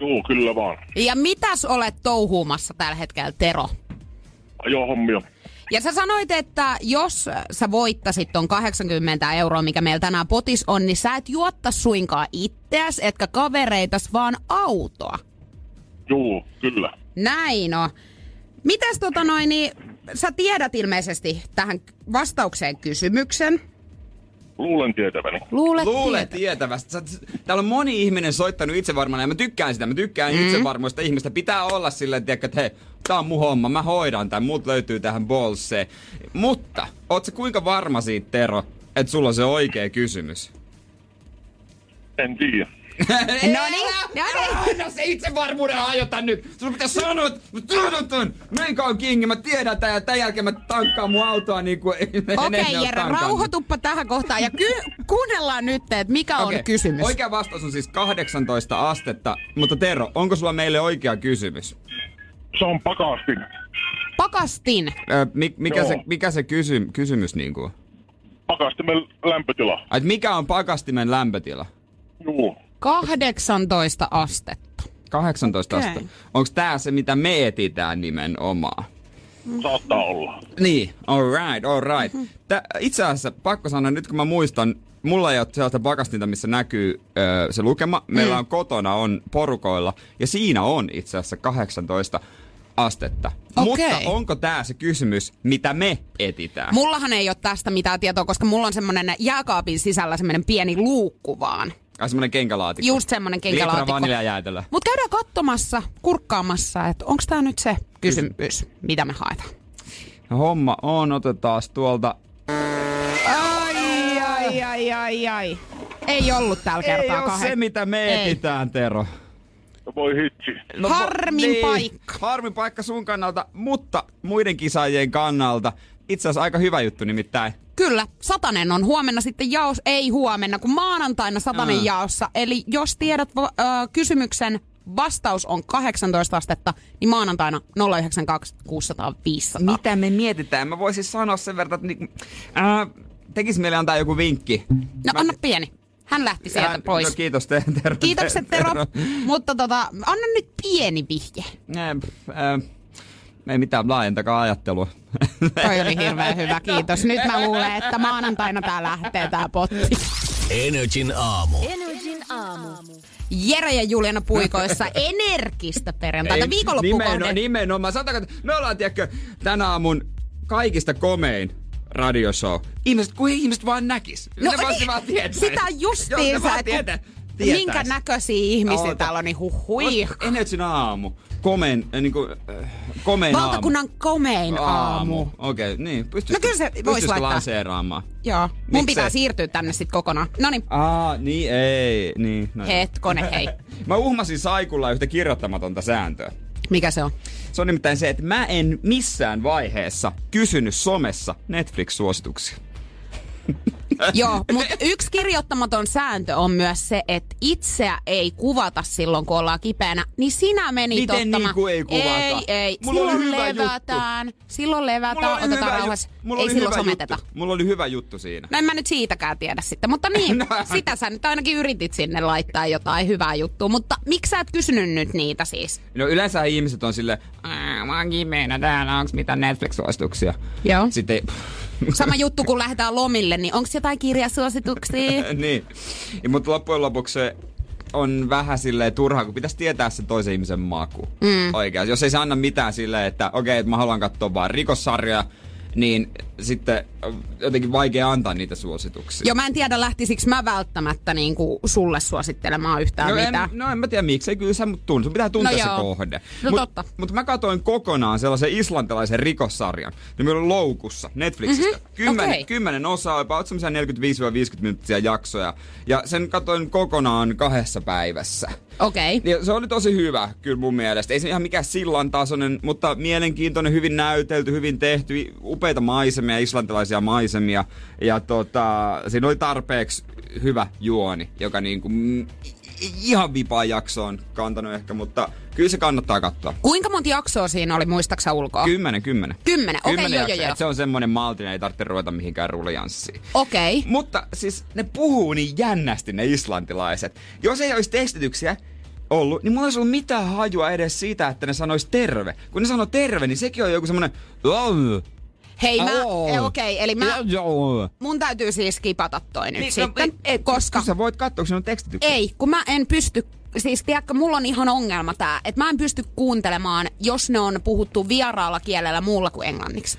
Joo, kyllä vaan. Ja mitäs olet touhuumassa tällä hetkellä, Tero? Ajo hommia. Ja sä sanoit, että jos sä voittasit ton 80 euroa, mikä meillä tänään potis on, niin sä et juotta suinkaan itseäs, etkä kavereitas, vaan autoa. Joo, kyllä. Näin on. Mitäs tota noin, niin sä tiedät ilmeisesti tähän vastaukseen kysymyksen. Luulen tietäväni. Luulet, Luulen tietä- tietävästi. Sä- Täällä on moni ihminen soittanut itsevarmana ja mä tykkään sitä. Mä tykkään mm. itsevarmoista ihmistä. Pitää olla silleen, tiedätkö, että hei, tää on mun homma, mä hoidan tämän, mut löytyy tähän bolseen. Mutta, oot sä kuinka varma siitä, Tero, että sulla on se oikea kysymys? En tiedä. No niin, no niin. Aina se itsevarmuuden hajota nyt. Sulla pitää sanoa, että mä tiedän tän. Menkä on kingi, mä tiedän tän ja tämän jälkeen mä tankkaan mun autoa niin kuin Okei, okay, Jere, rauhoituppa tähän kohtaan ja ky- kuunnellaan nyt, että mikä on Okei, kysymys. Oikea vastaus on siis 18 astetta, mutta Tero, onko sulla meille oikea kysymys? Se on pakastin. Pakastin. Ö, mi- mikä, Joo. se, mikä se kysy- kysymys niinku? on? Pakastimen lämpötila. Ai, et mikä on pakastimen lämpötila? Joo. 18 astetta. 18 Okei. astetta. Onko tää se, mitä me etitään nimenomaan? Saattaa olla. Niin, alright, alright. Tä, itse asiassa, pakko sanoa, nyt kun mä muistan, mulla ei ole sellaista pakastinta, missä näkyy ö, se lukema. Meillä Mm. on kotona, on porukoilla, ja siinä on itse asiassa 18 astetta. Okei. Mutta onko tää se kysymys, mitä me etitään? Mullahan ei ole tästä mitään tietoa, koska mulla on semmonen jääkaapin sisällä semmonen pieni luukku vaan. Ai semmonen kenkälaatikko. Just semmonen kenkälaatikko. vaniljajäätelö. Mut käydään katsomassa, kurkkaamassa, että onko tämä nyt se kysymys, mitä me haetaan. No, homma on, otetaan tuolta. Ai, ai, ai, ai, ai. Ei ollut tällä kertaa Ei kahden. se, mitä me Ei. etitään, Tero. Voi hitsi. No, Harmin paikka. Harmin paikka sun kannalta, mutta muiden kisaajien kannalta. Itse asiassa aika hyvä juttu nimittäin. Kyllä, satanen on huomenna sitten jaos, ei huomenna, kun maanantaina satanen Aa. jaossa. Eli jos tiedät ö, kysymyksen vastaus on 18 astetta, niin maanantaina 092 600 500. Mitä me mietitään? Mä voisin sanoa sen verran, että niinku, äh, tekis meille antaa joku vinkki. No Mä- anna pieni. Hän lähti sieltä Äh, pois. No kiitos te, Tero. Kiitokset Tero, mutta tota, anna nyt pieni vihje. Äh, äh, ei mitään, laajentakaa ajattelua. Toi oli hirveän hyvä, kiitos. Nyt mä luulen, että maanantaina tää lähtee tää potti. Energin aamu. Energin aamu. Jere ja Juliana puikoissa energistä perjantaita. Ei, Viikonloppu nimenomaan, kohde. nimenomaan. Sanotaanko, että me ollaan, tiedätkö, tänä aamun kaikista komein radioshow. Ihmiset, kun ihmiset vaan näkis. No ne vaan, niin, ne vaan tietäis. sitä Joo, ne justiinsa, vaan tietä, kun- minkä näköisiä ihmisiä Oota. täällä on, niin huhui. Energin aamu. Komein, äh, niinku, äh, komein Valtakunnan komein aamu. Okei, okay, niin. Pystyisikö, No kyllä se voisi laittaa. lanseeraamaan? Joo, mun Miksei? pitää siirtyä tänne sitten kokonaan. No niin, Aa, niin ei. Niin, no joo. hetkonen hei. Mä uhmasin Saikulla yhtä kirjoittamatonta sääntöä. Mikä se on? Se on nimittäin se, että mä en missään vaiheessa kysynyt somessa Netflix-suosituksia. Joo, mutta yksi kirjoittamaton sääntö on myös se, että itseä ei kuvata silloin, kun ollaan kipeänä. Niin sinä menit Miten ottamaan... niin kuin ei kuvata? Ei, ei. Mulla oli silloin hyvä levätään. Silloin Mulla levätään, oli otetaan hyvä rauhassa. ju- mulla Ei oli silloin hyvä someteta. Juttu. Mulla oli hyvä juttu siinä. No en mä nyt siitäkään tiedä sitten, mutta niin, No. sitä sä nyt ainakin yritit sinne laittaa jotain hyvää juttua. Mutta miksi sä et kysynyt nyt niitä siis? No yleensä ihmiset on silleen, "Ää, mä oon kimeänä täällä, onks mitään Netflix-suosituksia? Joo. Sitten. Sama juttu, kun lähdetään lomille, niin onko jotain kirjasuosituksia? niin. Mutta loppujen lopuksi se on vähän silleen turhaa, kun pitäisi tietää se toisen ihmisen maku. Mm. Oikein. Jos ei se anna mitään silleen, että okei, okay, että mä haluan katsoa vaan rikossarjoja, niin sitten on jotenkin vaikea antaa niitä suosituksia. Joo, mä en tiedä lähtisikö mä välttämättä niin kuin sulle suosittelemaan yhtään No en, mitään. no en mä tiedä miksi, kyllä sä mut tunnet. Sun pitää tuntea No se joo. kohde. No totta. Mutta mä katsoin kokonaan sellaisen islantilaisen rikossarjan. Nimeltä Loukussa Netflixistä. Mm-hmm. Kymmenen, okei. kymmenen osaa, about semmoisia 45-50 minuuttia jaksoja. Ja sen katsoin kokonaan kahdessa päivässä. Okei. Okay. Ja se oli tosi hyvä, kyllä mun mielestä. Ei se ihan mikään sillan tasoinen, mutta mielenkiintoinen, hyvin näytelty, hyvin tehty, upeita maisemia, islantilaisia maisemia. Ja tota, siinä oli tarpeeksi hyvä juoni, joka niinku, ihan vipaa jaksoon kantanut ehkä, mutta kyllä se kannattaa katsoa. Kuinka monta jaksoa siinä oli, muistaksa ulkoa? Kymmenen, kymmenen. Kymmenen, okei, Kymmenen joo, joo, joo. Se on semmonen maltinen, ei tarvitse ruveta mihinkään ruljanssiin. Okei. Okay. Mutta siis ne puhuu niin jännästi ne islantilaiset. Jos ei olisi tekstityksiä ollut, niin mulla ei ollut mitään hajua edes siitä, että ne sanois terve. Kun ne sanoo terve, niin sekin on joku semmonen... Hei, mä, eh, okei, okay, eli mä, Joo. mun täytyy siis skipata toi nyt Niin, sitten, no, ei, koska... Kun sä voit katsoa, kun siinä on tekstityksiä. Ei, kun mä en pysty, siis tiedätkö, mulla on ihan ongelma tää, että mä en pysty kuuntelemaan, jos ne on puhuttu vieraalla kielellä muulla kuin englanniksi.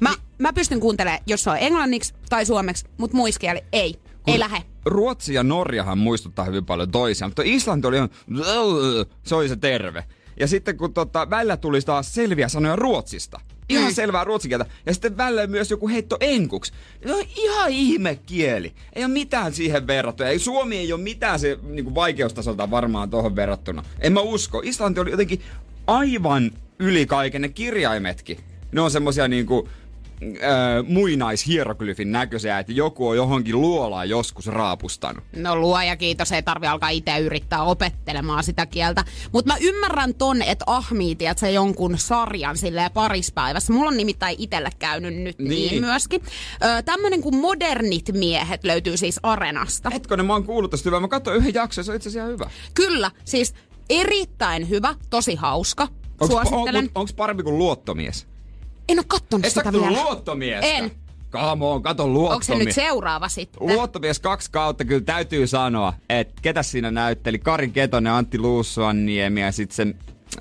Mä, mä pystyn kuuntelemaan, jos se on englanniksi tai suomeksi, mutta muiskieli ei. Ei lähe. Ruotsi ja Norjahan muistuttaa hyvin paljon toisiaan, mutta Islanti oli ihan... Se oli se terve. Ja sitten kun tota, välillä tuli taas selviä sanoja Ruotsista. Ihan Mm. selvää ruotsikieltä. Ja sitten välillä myös joku heitto enkuksi. Se on ihan ihme kieli. Ei ole mitään siihen verrattuna. Ei, Suomi ei ole mitään se niin vaikeustasolta varmaan tuohon verrattuna. En mä usko. Islanti oli jotenkin aivan yli kaiken ne kirjaimetkin. Ne on semmosia niinku äh, muinaishieroglyfin näköisiä, että joku on johonkin luolaan joskus raapustanut. No luoja kiitos, ei tarvi alkaa itse yrittää opettelemaan sitä kieltä. Mutta mä ymmärrän ton, että ahmii, tiedät sä jonkun sarjan silleen parispäivässä. Mulla on nimittäin itelle käynyt nyt niin, Niin. myöskin. Ö, tämmönen kuin Modernit miehet löytyy siis Arenasta. Hetkonen, mä oon kuullut tästä hyvää. Mä katsoin yhden jakson ja se on itse asiassa hyvä. Kyllä, siis erittäin hyvä, tosi hauska. Onks, Suosittelen. on, onks parempi kuin luottomies? En oo kattonut Et sitä vielä. luottomiestä? En. Come on, kato Onko se luottomies. nyt seuraava sitten? Luottomies kaksi kautta kyllä täytyy sanoa, että ketä siinä näytteli. Kari Ketonen, Antti Luussuanniemi ja sitten se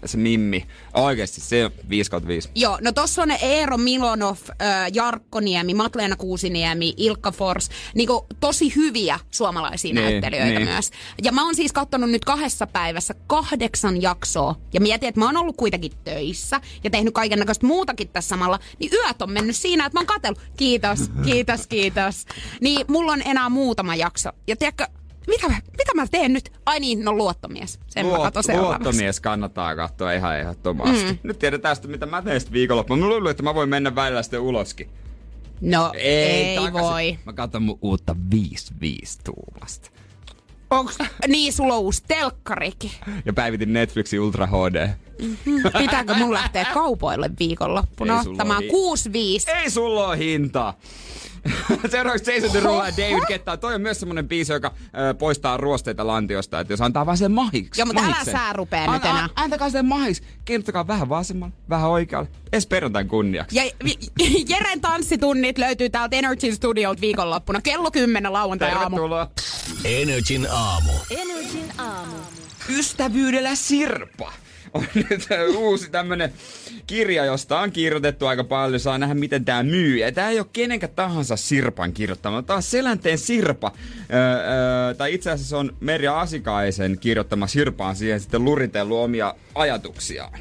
se Mimmi. Oikeesti, se on 5 kautta 5. Joo, no tossa on ne Eero Milonov, äh, Jarkko Niemi, Matleena Kuusiniemi, Ilkka Fors. Niinku tosi hyviä suomalaisia Niin, näyttelijöitä niin. myös. Ja mä oon siis katsonut nyt kahdessa päivässä kahdeksan jaksoa. Ja mietin, että mä oon ollut kuitenkin töissä ja tehnyt kaiken näköistä muutakin tässä samalla. Niin yöt on mennyt siinä, että mä oon katsellut. Kiitos, kiitos, kiitos. Niin mulla on enää muutama jakso. Ja tiedätkö, mitä mä, mitä mä teen nyt? Ai niin, no luottomies. Sen mä katon seuraavaksi. luottomies kannattaa katsoa ihan ehdottomasti. Mm. Nyt tiedetään sitten, mitä mä teen sitten viikonloppuna. Mä luulen, että mä voin mennä välillä sitten uloskin. No ei, ei takaisin. voi. Mä katson mun uutta 5-5 tuumasta. Onks, niin, sulla on uusi telkkarikin. Ja päivitin Netflixin Ultra HD. Pitääkö mun lähteä kaupoille viikonloppuna ottamaan ole 6-5? Ei sulla ole hintaa. Seuraavaksi Jason Derulo ja David Ketta. Toi on myös semmonen biisi, joka ö, poistaa ruosteita lantiosta, että jos antaa vaan sen mahiksi. Joo, mutta älä mahiksen. sää rupee nyt enää. Antakaa sen mahiksi. Kiinnittäkaa vähän vasemmalle, vähän oikealle. Edes perjantain kunniaksi. Ja Jeren tanssitunnit löytyy täältä Energy Studiolta viikonloppuna. Kello 10 lauantai-aamu. Tervetuloa. Energin aamu. Energin aamu. Ystävyydellä Sirpa on nyt uusi tämmönen kirja, josta on kirjoitettu aika paljon. Saa nähdä, miten tämä myy. Ja tämä ei ole kenenkä tahansa Sirpan kirjoittama. Tämä on Selänteen Sirpa. Öö, öö, tai itse asiassa on Merja Asikaisen kirjoittama Sirpa on siihen sitten luritellut omia ajatuksiaan.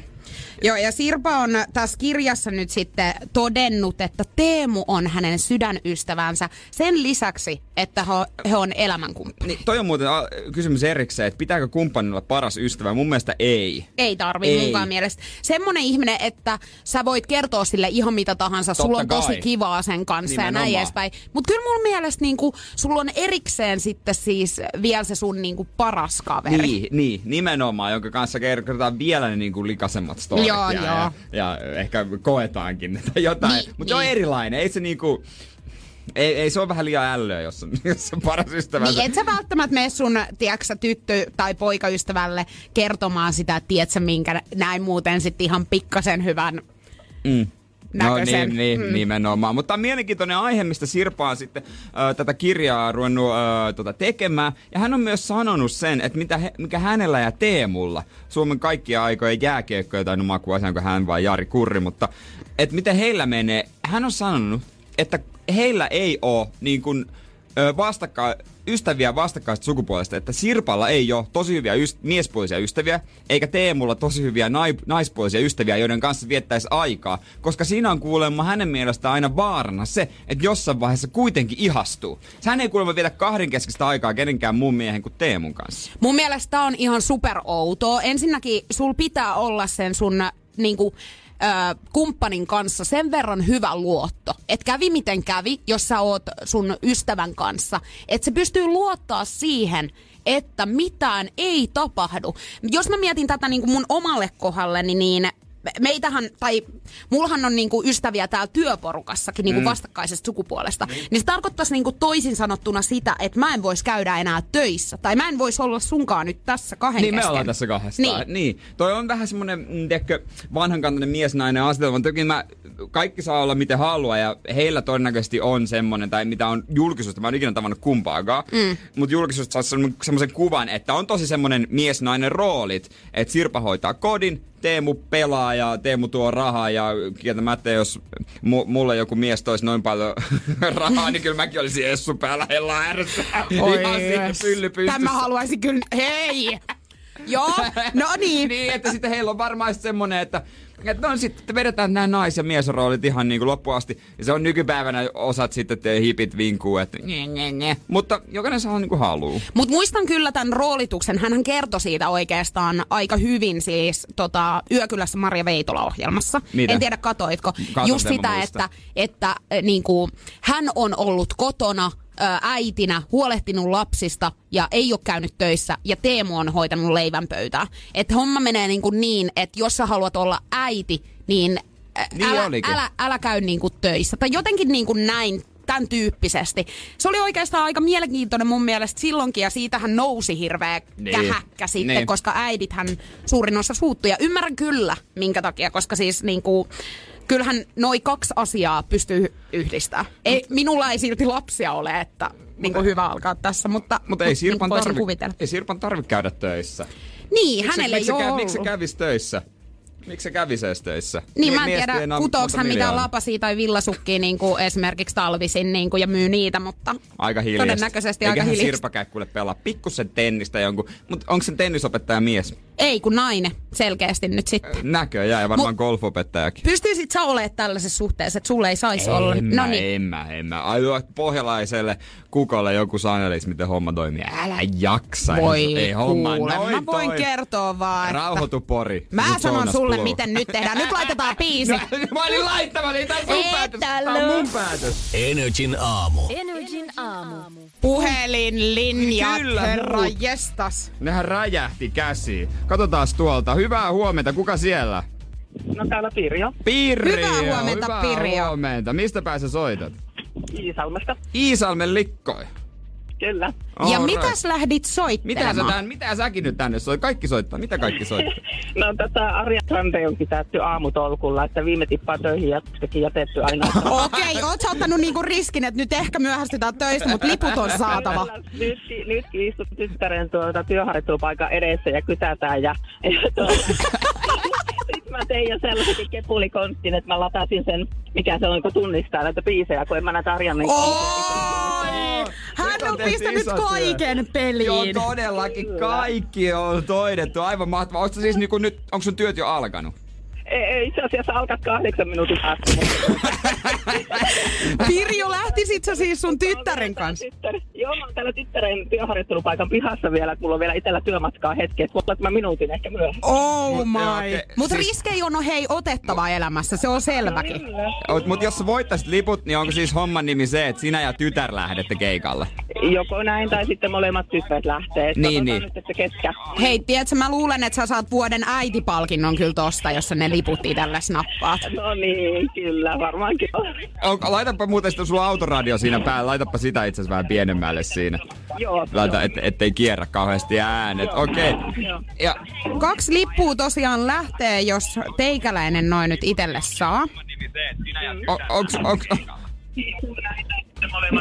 Joo, ja Sirpa on tässä kirjassa nyt sitten todennut, että Teemu on hänen sydänystävänsä sen lisäksi, että he- on elämänkumppani. Niin, toi on muuten kysymys erikseen, että pitääkö kumppanilla paras ystävä? Mun mielestä ei. Ei tarvi Ei. munkaan mielestä. Semmonen ihminen, että sä voit kertoa sille ihan mitä tahansa, Totta sulla on tosi kai. kivaa sen kanssa ja näin Nimenomaan. edespäin. Mutta kyllä mun mielestä niinku, sulla on erikseen sitten siis vielä se sun niinku paras kaveri. Niin, niin, nimenomaan, jonka kanssa kerrotaan vielä ne niinku likasemmat storit. Joo, ja, joo. Ja, ja, ehkä koetaankin tai jotain. Niin, Mutta se on niin. erilainen. Ei se niinku... Ei, ei se on vähän liian ällöä, jos on, jos on paras ystävä. Niin, et sä välttämättä mene sun, tiedätkö, tyttö- tai poikaystävälle kertomaan sitä, että tiedätkö, minkä näin muuten sitten ihan pikkasen hyvän Mm. No niin, niin mm. nimenomaan. Mutta tämä on mielenkiintoinen aihe, mistä Sirpa on sitten äh, tätä kirjaa ruvennut äh, tota, tekemään. Ja hän on myös sanonut sen, että mitä he, mikä hänellä ja Teemulla, Suomen kaikkia aikoja jääkiekkoja tai no makua, onko hän vai Jari Kurri, mutta että miten heillä menee. Hän on sanonut, että heillä ei ole niin kuin, vastakkain, ystäviä vastakkaista sukupuolesta, että Sirpalla ei ole tosi hyviä yst- miespuolisia ystäviä, eikä Teemulla tosi hyviä nai- naispuolisia ystäviä, joiden kanssa viettäisi aikaa, koska siinä on kuulemma hänen mielestään aina vaarana se, että jossain vaiheessa kuitenkin ihastuu. Hän ei kuulemma vietä kahdenkeskistä aikaa kenenkään muun miehen kuin Teemun kanssa. Mun mielestä on ihan super outoa. Ensinnäkin sul pitää olla sen sun niinku, ö, kumppanin kanssa sen verran hyvä luotto, että kävi miten kävi, jos sä oot sun ystävän kanssa, että se pystyy luottaa siihen, että mitään ei tapahdu. Jos mä mietin tätä niin kuin mun omalle kohdalleni, niin meitähän, tai mullahan on niinku ystäviä täällä työporukassakin niinku mm. vastakkaisesta sukupuolesta, niin. niin se tarkoittaisi niinku toisin sanottuna sitä, että mä en voisi käydä enää töissä, tai mä en voisi olla sunkaan nyt tässä kahden Niin me kesken. ollaan tässä kahdestaan. Niin. niin. Toi on vähän semmonen, mm, tiedätkö, vanhankantainen mies-nainen asetelma. Toki mä, kaikki saa olla miten haluaa ja heillä todennäköisesti on semmonen, tai mitä on julkisuudesta, mä en ikinä tavannut kumpaakaan, mm. mutta julkisuudesta saa semmoisen kuvan, että on tosi semmonen mies-nainen roolit, että Sirpa hoitaa kodin, Teemu pelaa ja Teemu tuo rahaa ja kieltämättä jos mu- mulle joku mies toisi noin paljon rahaa, niin kyllä mäkin olisin Essu päällä hella ääressä. Oi Ihan pylly pystyssä. Tämä haluaisin kyllä, hei! Joo, no niin. niin, että sitten heillä on varmaan sit semmonen, että että no sitten että vedetään nämä nais- ja miesroolit ihan niin kuin loppuun asti. Ja se on nykypäivänä osat sitten te hipit vinkuu, että nye, nye, nye. Mutta jokainen saa niin kuin haluu. Mutta muistan kyllä tämän roolituksen. Hän kertoi siitä oikeastaan aika hyvin siis tota, Yökylässä Maria Veitola-ohjelmassa. Mitä? En tiedä, katoitko. Katon Just sitä, muistan. että, että äh, niinku, hän on ollut kotona äitinä, huolehtinut lapsista ja ei ole käynyt töissä ja Teemu on hoitanut leivän pöytää. Että homma menee niin, kuin niin että jos sä haluat olla äiti, niin, Niin älä, olikin. älä, älä käy niin kuin töissä. Tai jotenkin niin kuin näin tämän tyyppisesti. Se oli oikeastaan aika mielenkiintoinen mun mielestä silloinkin ja siitähän nousi hirveä Niin. kähäkkä sitten, Niin. koska äidithän suurin osa suuttuu. Ja ymmärrän kyllä, minkä takia, koska siis niinku, kyllähän noi kaksi asiaa pystyy yhdistämään. Ei, minulla ei silti lapsia ole, että niinku hyvä alkaa tässä, mutta Mutta ei Sirpan niin tarvi, kuvitella. ei Sirpan käydä töissä. Niin, Miksi, hänelle miksi, ei se, ole miksi se ollut. kävisi töissä? Miksi se kävisi edes töissä? Niin, mä en tiedä, kutooks hän mitään lapasia tai villasukkia niin kuin esimerkiksi talvisin niin kuin, ja myy niitä, mutta Aika hiljasta. todennäköisesti Eiköhän aika hiljasta. Sirpa Käkkulle pelaa pikkusen tennistä jonkun. Mutta onko se tennisopettaja mies? Ei kun nainen selkeästi nyt sitten. Näköjään ja varmaan Mut- golfopettajakin. Pystyisit sä olemaan tällaisessa suhteessa, että sulle ei saisi olla? En No mä, niin. en mä, en mä. Ai pohjalaiselle kukolle joku sanelis, miten homma toimii. Älä jaksa. Voi ei homma kuule, noin mä voin toimi. kertoa vaan, että... Rauhoitu pori. Mä Nyt sanon Jonas sulle, Blue. miten nyt tehdään. Nyt laitetaan biisi. No, mä olin laittava, niin tää on sun päätös. Tää on mun päätös. Energin aamu. Energin aamu. Puhelinlinjat, Kyllä, herra jestas. Nehän räjähti käsiin. Katsotaan tuolta. Hyvää huomenta. Kuka siellä? No täällä Pirjo Pirjo. Hyvää huomenta, Hyvää Pirjo. huomenta. Mistä päässä soitat? Iisalmesta. Iisalmen likkoi. Kyllä. Ja Alright. mitäs lähdit Mitä, sä tän, mitä säkin nyt tänne soit? Kaikki soittaa. Mitä kaikki soittaa? No tätä Arja Grande on pitätty aamutolkulla, että viime tippaa töihin ja sekin jätetty aina. Okei, oot sä ottanut niinku riskin, että nyt ehkä myöhästytään töistä, mutta liput on saatava. Nytkin, nytkin istut tyttären tuota työharjoittelupaikan edessä ja kytätään ja, ja tuota, mä tein jo sellaisenkin kepulikonstin, että mä latasin sen, mikä se on, kun tunnistaa näitä biisejä, kun en mä näitä Arjan niin Oi! Hän Nyt on pistänyt kaiken peliin. Joo, todellakin. Kaikki on toidettu. Aivan mahtavaa. Onko siis niinku nyt, onko sun työt jo alkanut? Ei, itse asiassa alkaa kahdeksan minuutin päästä. mutta- Pirjo, lähtisit sä siis sun tyttären kanssa? Tyttär, joo, mä oon täällä tyttären työharjoittelupaikan pihassa vielä, että mulla on vielä itsellä työmatkaa hetki, että voi mä minuutin ehkä myöhemmin. Oh Mut- my. joo, okei. Mutta Siis- riskejä on hei otettava elämässä, se on selväkin. Mutta jos sä voittaisit liput, niin onko siis homman nimi se, että sinä ja tytär lähdette keikalle? Joko näin tai sitten molemmat tytöt lähtee. Niin, niin. Nyt, että ketkä. Hei, tiedätkö, mä luulen, että sä saat vuoden äitipalkinnon kyllä tosta, jos sä ne liput itselle snappaat. No niin, kyllä, varmaankin on. On, laitapa muuten sitten sulla autoradio siinä päällä, laitapa sitä itse asiassa vähän pienemmälle siinä. Joo. Laita, et, ettei kierrä kauheasti äänet. Okei. Okay. Joo. Ja Kaksi lippua tosiaan lähtee, jos teikäläinen noin nyt itelle saa. o, onks, onks,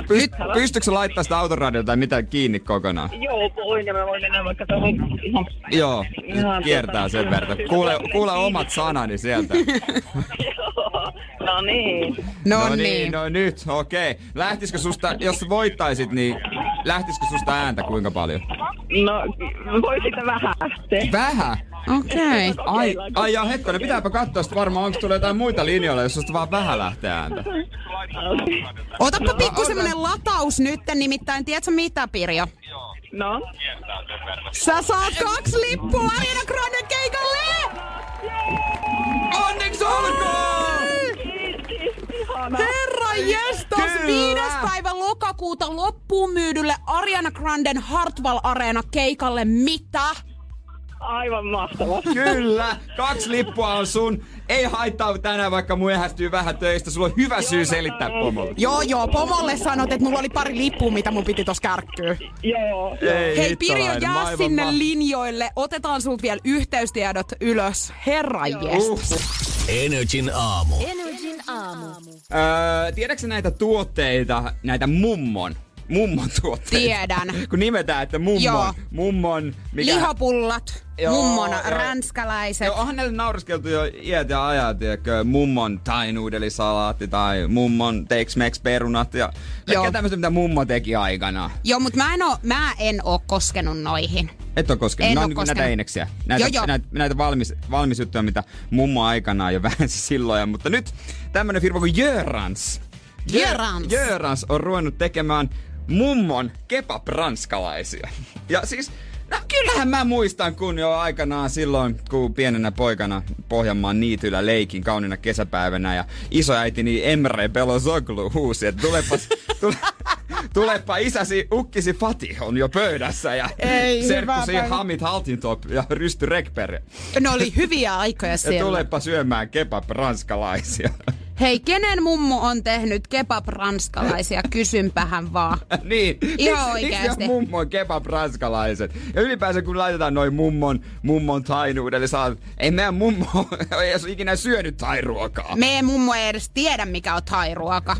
pyst, pystytkö laittaa sitä autoradiota tai mitä kiinni kokonaan? Joo, voin ja mä voin mennä vaikka tuohon ihan... Joo, Ihan kiertää tota- sen verran. Kuule, kuule omat sanani sieltä. Joo. No niin. No, no niin. no nyt, okei. Okay. Lähtisikö susta, jos voittaisit, niin lähtisikö susta ääntä kuinka paljon? No, voi sitä vähän lähteä. Vähän. Okei. Okay. Ai, ai ja hetkonen, pitääpä katsoa sitten varmaan, onko tulee jotain muita linjoilla, jos susta vaan vähän lähtee ääntä. Otappa pikku semmonen lataus nyt, nimittäin tiedätkö mitä, Pirjo? No, Sä saat kaksi lippua Ariana Grande keikalle! Onneksi olkoon! Ihana. Herra jestas, Kyllä. viides päivä lokakuuta loppuun myydylle Ariana Granden Hartwall Arena keikalle. Mitä? Aivan mahtavaa. Kyllä, kaksi lippua on sun. Ei haittaa tänään, vaikka myöhästyy vähän töistä. Sulla on hyvä syy selittää pomolle. Joo, joo, pomolle sanot, että mulla oli pari lippua, mitä mun piti tossa kärkkyä. Joo. Ei Hei Pirjo, jää sinne ma- linjoille. Otetaan sulta vielä yhteystiedot ylös. Herra. Uh. Energin aamu. Energin aamu. Öö, tiedätkö näitä tuotteita, näitä mummon? Mummon tuotteita. Tiedän. Kun nimetään, että mummon, Joo. mummon, mikä... Lihapullat, Joo, mummon joo. ränskäläiset. Joo, onhan näille naureskeltu jo iät ja ajat, tiedätkö, mummon thai-nuudelisalaatti tai mummon Tex-Mex perunat ja kaikkea tämmöistä, mitä mummo teki aikanaan. Joo, mutta mä en oo, mä en oo koskenut noihin. Et ole koskenut. En Ne oo on niin näitä koskenut. eineksiä. Näitä, Joo, joo. näitä, näitä valmis, valmis juttuja, mitä mummo aikanaan jo väänsi silloin. Mutta nyt tämmönen firma kuin Jörans. Jö- Jörans. Jörans on ruvennut tekemään mummon kebab-ranskalaisia. Ja siis, no kyllähän mä muistan, kun jo aikanaan silloin, kun pienenä poikana Pohjanmaan niityllä leikin kauniina kesäpäivänä ja isoäitini Emre Belozoglu huusi, että tulepas, tule, tulepa isäsi, ukkisi Fati on jo pöydässä ja Ei, serkkusi. Hamid Haltintop ja Rysty Rekper. Ne oli hyviä aikoja Ja siellä. tulepa syömään kebab-ranskalaisia. Hei, kenen mummo on tehnyt kebab-ranskalaisia? Kysynpähän vaan. niin. Ihan oikeesti. Miksi ne mummon kebab-ranskalaiset? Ja ylipäänsä kun laitetaan noin mummon, mummon tainuudelle, saa... Ei meidän mummo ei edes ikinä syönyt tairuokaa. Meidän mummo ei edes tiedä, mikä on thai-ruoka.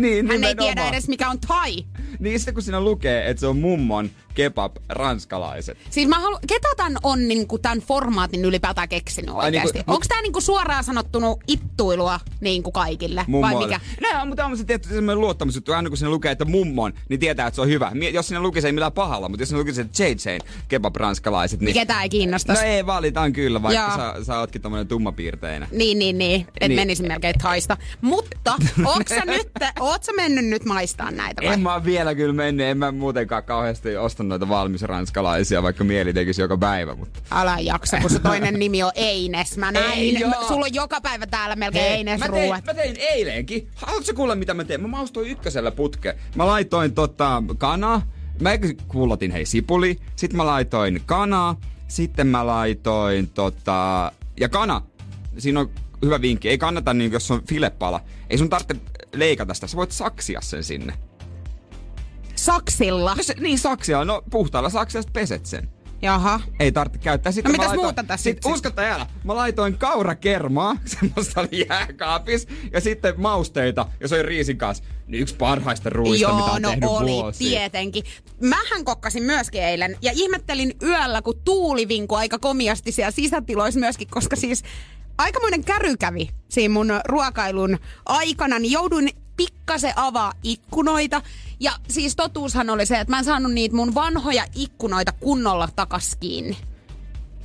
Niin, Hän ei nimenomaan. tiedä edes mikä on thai. Niin sitten kun siinä lukee, että se on mummon kebab ranskalaiset. Siis mä halu... Ketä tän on niinku tän formaatin ylipäätään keksinyt Ai niinku- oikeesti? Onks tää niinku suoraan sanottunut ittuilua niinku kaikille? Vai Mummoille. mikä? On, mutta on se tietty semmoinen luottamusjuttu. Aina kun siinä lukee, että mummon, niin tietää, että se on hyvä. Jos siinä lukee se ei millään pahalla, mutta jos siinä lukee se JJn kebab ranskalaiset, niin... Ketään ei kiinnosta. No ei, valitaan kyllä, vaikka Joo. sä, sä ootkin tommonen tummapiirteinen. Niin, niin, niin. Et Niin. niin. menisi melkein haista. Mutta onks sä nyt, oot sä mennyt nyt maistaan näitä vai? En mä oon vielä kyllä mennyt, en mä muutenkaan kauheasti osta noita valmis ranskalaisia, vaikka mieli tekisi joka päivä, mutta... Älä jaksa, kun se toinen nimi on Eines. Mä näin. Ei Mä- oo. Sulla on joka päivä täällä melkein Eines mä, tein, ruuat. mä tein eilenkin. Haluatko kuulla mitä mä tein? Mä maustoin ykkösellä putke. Mä laitoin tota kanaa. Mä kullotin hei sipuli. Sitten mä laitoin kanaa. Sitten mä laitoin tota... Ja kana. Siinä on hyvä vinkki. Ei kannata niin, jos on filepala. Ei sun tarvitse leikata sitä. Sä voit saksia sen sinne. Saksilla. No se, niin saksia. No puhtaalla saksilla sit peset sen. Jaha. Ei tarvitse käyttää. Sitten No mitäs laitoin, muuta tässä sit, sit? Usko tai älä. Mä laitoin kaurakermaa, semmoista oli jääkaapis, ja sitten mausteita, ja se oli riisin kanssa. Niin yksi parhaista ruuista, mitä Joo, on no tehnyt oli, vuosiin. tietenkin. Mähän kokkasin myöskin eilen ja ihmettelin yöllä, kun tuuli vinkui aika komiasti siellä sisätiloissa myöskin, koska siis aikamoinen käry kävi siinä mun ruokailun aikana, niin jouduin pikkasen avaa ikkunoita. Ja siis totuushan oli se, että mä en saanut niitä mun vanhoja ikkunoita kunnolla takas kiinni.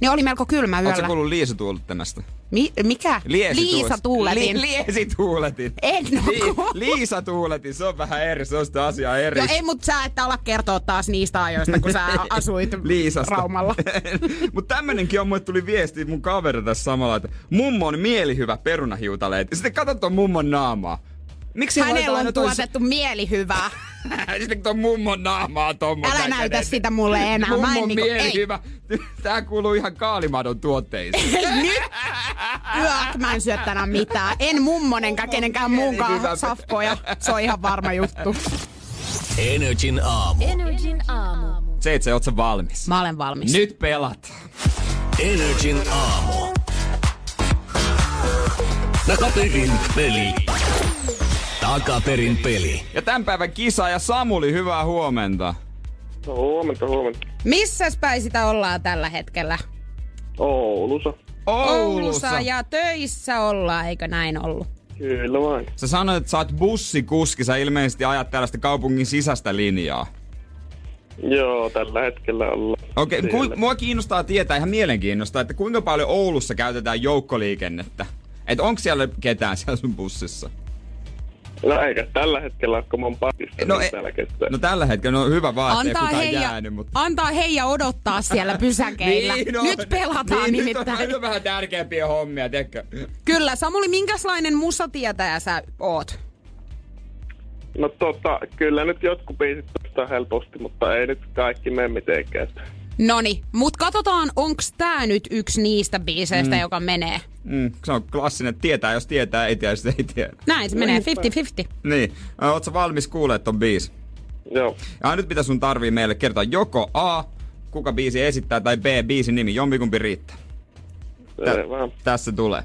Ne oli melko kylmä Oletko yöllä. kuullut liisutuulettimesta? Mi- mikä? Liisa tuuletin. Li- liesi tuuletin. En kuullut. Liisa tuuletin, se on vähän eri, se on sitä asiaa eri. Joo, ei, mutta sä et ala kertoa taas niistä ajoista, kun sä asuit Liisasta. Raumalla. Mutta tämmönenkin on, mulle tuli viesti mun kaveri tässä samalla, että mummo on mielihyvä perunahiutaleet. Sitten katsot ton mummon naamaa. Miksi hän Hänellä on tuotettu mielihyvää. Sitten kun ton mummon naamaa tommonen. Älä näytä sitä mulle enää. Mä en Mummon niinku- mielihyvä. Tää kuuluu ihan kaalimadon tuotteisiin. Ei nyt! Yök, mä en syö tänään mitään. En mummonenkaan kenenkään muunkaan safkoja. Se on ihan varma juttu. Energin aamu. Energin aamu. Seitse, oot sä valmis? Mä olen valmis. Nyt pelat. Energin aamu. Takaperin peli. Takaperin peli. Ja tämän päivän kisa ja Samuli, hyvää huomenta. No, huomenta, huomenta. Missäs päin sitä ollaan tällä hetkellä? Oulussa. Oulussa. ja töissä ollaan, eikö näin ollut? Kyllä vain. Sä sanoit, että sä oot bussikuski, sä ilmeisesti ajat tällaista kaupungin sisäistä linjaa. Joo, tällä hetkellä ollaan. Okei, okay, ku, mua kiinnostaa tietää ihan mielenkiinnosta, että kuinka paljon Oulussa käytetään joukkoliikennettä. Et onko siellä ketään siellä sun bussissa? No eikä tällä hetkellä kun mä oon pakissa, No, niin e- täällä kestää. No tällä hetkellä, no hyvä vaan, ettei Antaa kukaan heija, jäänyt, mutta... antaa heija odottaa siellä pysäkeillä. no, Nyt pelataan niin, nimittäin. Nyt on, nyt on vähän tärkeämpiä hommia, tiedätkö? Kyllä, Samuli, minkälainen musatietäjä sä oot? No tota, kyllä nyt jotkut biisit tuosta helposti, mutta ei nyt kaikki mene mitenkään. Noni, mut katsotaan, onks tää nyt yksi niistä biiseistä, mm. joka menee. Mm, se on klassinen, tietää jos tietää, ei tiedä jos ei tiedä. Näin se menee, 50-50. Niin, ootko valmis kuulemaan ton biisi? Joo. Ja nyt mitä sun tarvii meille kertoa joko A, kuka biisi esittää, tai B, biisin nimi, jompikumpi riittää. Tä- tässä tulee.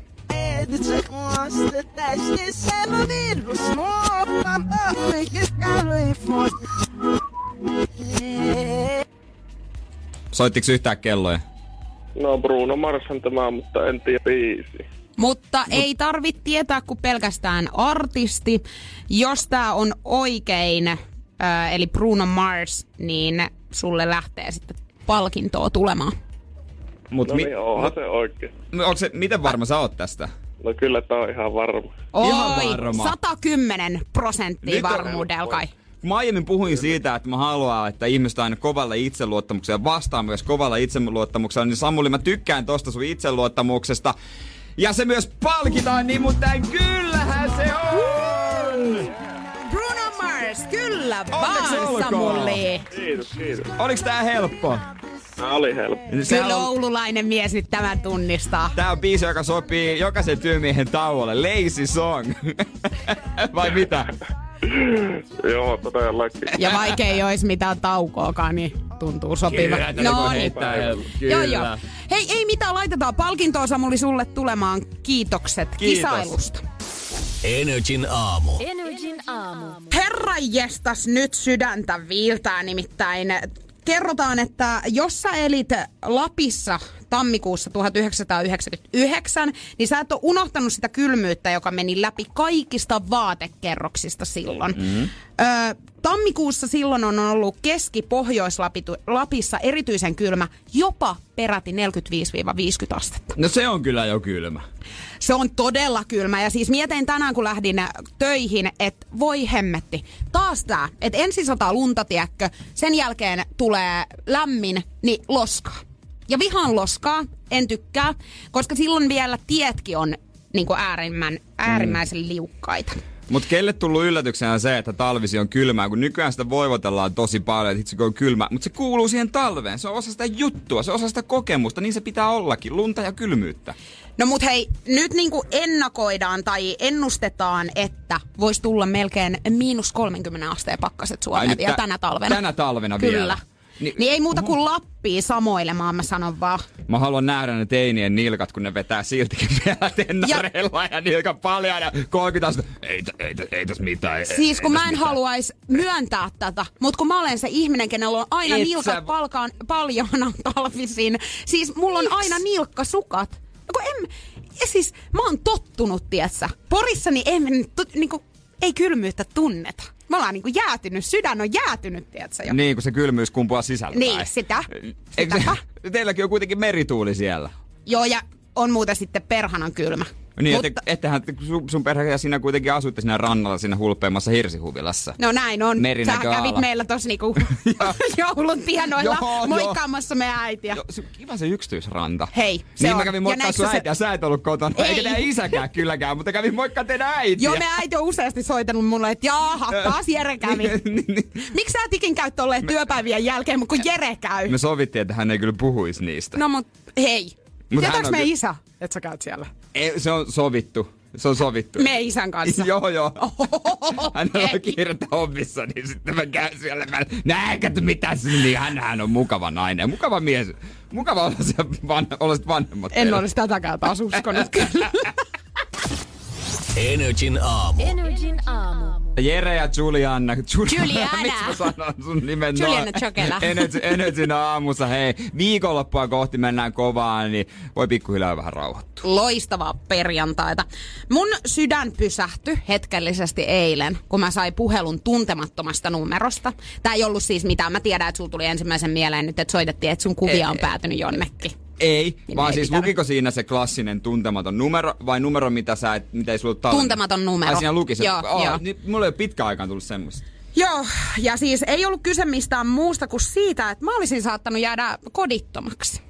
Soittiko yhtään kelloja? No Bruno Marshan tämä mutta en tiedä biisi. Mutta ei tarvitse tietää kuin pelkästään artisti. Jos tää on oikein, äh, eli Bruno Mars, niin sulle lähtee sitten palkintoa tulemaan. Mut No niin, onhan se oikein. onko se, miten varma sä oot tästä? No kyllä tää on ihan varma. Ihan Oi, varma. 110 prosenttia varmuudella kai. Mä aiemmin puhuin siitä, että mä haluan, että ihmiset on aina kovalla itseluottamuksella ja vastaan myös kovalla itseluottamuksella, niin Samuli, mä tykkään tosta sun itseluottamuksesta. Ja se myös palkitaan, niin mutta kyllähän se on! Bruno Mars, kyllä vaan. Samuli. Kiitos, kiitos. Oliks tää helppo? Tää oli helppo. Sehän Kyllä on, oululainen mies nyt tämän tunnistaa. tää on biisi, joka sopii jokaisen työmiehen tauolle. Lazy song. Vai mitä? Joo, todellakin. Ja vaikka ei olisi mitään taukoakaan, niin tuntuu sopiva. Kyllä, voi niin. helppo. Joo, Kyllä. joo. Hei, ei mitään, laitetaan palkintoa Samuli sulle tulemaan. Kiitokset Kiitos. kisailusta. Energin aamu. Energin aamu. Herra jestas nyt sydäntä viiltää nimittäin. Kerrotaan, että jos sä elit Lapissa tammikuussa 1999, niin sä et ole unohtanut sitä kylmyyttä, joka meni läpi kaikista vaatekerroksista silloin. Mm-hmm. Ö, tammikuussa silloin on ollut Keski-Pohjois-Lapissa erityisen kylmä, jopa peräti 45-50 astetta. No se on kyllä jo kylmä. Se on todella kylmä ja siis mietin tänään kun lähdin töihin, että voi hemmetti. Taas tää, että ensin sataa lunta, tiedätkö, sen jälkeen tulee lämmin, niin loskaa. Ja vihaan loskaa, en tykkää, koska silloin vielä tietkin on niin äärimmän, äärimmäisen liukkaita. Mutta kelle tullut yllätyksenä se, että talvisi on kylmää, kun nykyään sitä voivotellaan tosi paljon, että itse on kylmä. Mutta se kuuluu siihen talveen, se on osa sitä juttua, se on osa sitä kokemusta, niin se pitää ollakin, lunta ja kylmyyttä. No mut hei, nyt niinku ennakoidaan tai ennustetaan, että voisi tulla melkein miinus 30 asteen pakkaset Suomeen vielä tä- tänä talvena. tänä talvena Kyllä. vielä. Niin, Ni- niin ei muuta kuin Lappiin samoilemaan, mä sanon vaan. Mä haluan nähdä ne teinien nilkat, kun ne vetää siltikin vielä tennareilla ja, ja nilkan paljon ja 30 astetta. Ei, ei, tä- ei tässä mitään. Ei, Siis ei kun tässä mä en haluaisi myöntää tätä, mutta kun mä olen se ihminen, kenellä on aina Et nilkat sä- palkaan paljon talvisin. Siis mulla on aina nilkkasukat. No kun en, ja siis mä oon tottunut, tietsä. Porissa niin ei, niinku, ei kylmyyttä tunneta. Me ollaan niinku jäätynyt, sydän on jäätynyt, tietsä jo. Niin, kun se kylmyys kumpuaa sisältä. Niin, sitä. Eikö se, teilläkin on kuitenkin merituuli siellä. Joo, ja on muuten sitten perhanan kylmä. Niin, Mutta, Mutta... ettehän sun, sun perhe ja sinä kuitenkin asutte siinä rannalla siinä hulppeimassa hirsihuvilassa. No näin on. Merinäkö Sä kävit meillä tossa niinku joulun tienoilla Joo, moikkaamassa meidän äitiä. Joo, se, kiva se yksityisranta. Hei, se niin on. mä kävin moikkaa sun se- äitiä, sä et ollut kotona. Ei. Eikä teidän isäkään kylläkään, mutta kävin moikkaa teidän äitiä. Joo, meidän äiti on useasti soitellut mulle, että jaaha, taas Jere kävi. Niin, niin, niin. Miksi sä tikin käy tolleen työpäivien jälkeen, mutta kun Jere käy? Me sovittiin, että hän ei kyllä puhuisi niistä. No mut hei. Mut Tietääks ky- isä, että sä käyt siellä? Ei, se on sovittu. Se on sovittu. Meidän isän kanssa. joo, joo. Hänellä Ei. on kiirettä hommissa, niin sitten mä käyn siellä. Mä näenkö mitä sinne, niin hänhän on mukava nainen. Mukava mies. Mukava olla se van, olisit vanhemmat. En olisi tätäkään taas uskonut kyllä. Energin aamu. Energin aamu. Jere ja Juliana. Juliana. Juliana. Miksi mä sanon sun nimen Juliana noin? Chokela. Energy, Energyn aamussa. Hei, viikonloppua kohti mennään kovaan, niin voi pikkuhiljaa vähän rauhoittua. Loistavaa perjantaita. Mun sydän pysähtyi hetkellisesti eilen, kun mä sain puhelun tuntemattomasta numerosta. Tää ei ollut siis mitään. Mä tiedän, että sulla tuli ensimmäisen mieleen nyt, että soitettiin, että sun kuvia on päätynyt jonnekin. Ei, Niin vaan ei siis pitänyt. lukiko siinä se klassinen tuntematon numero vai numero, mitä, sä et, mitä ei sulla tallennut? Tuntematon numero. Ai siinä luki se. Joo, oh, joo. Niin, mulla ei ole pitkä aikaan tullut semmoista. Joo, ja siis ei ollut kyse mistään muusta kuin siitä, että mä olisin saattanut jäädä kodittomaksi.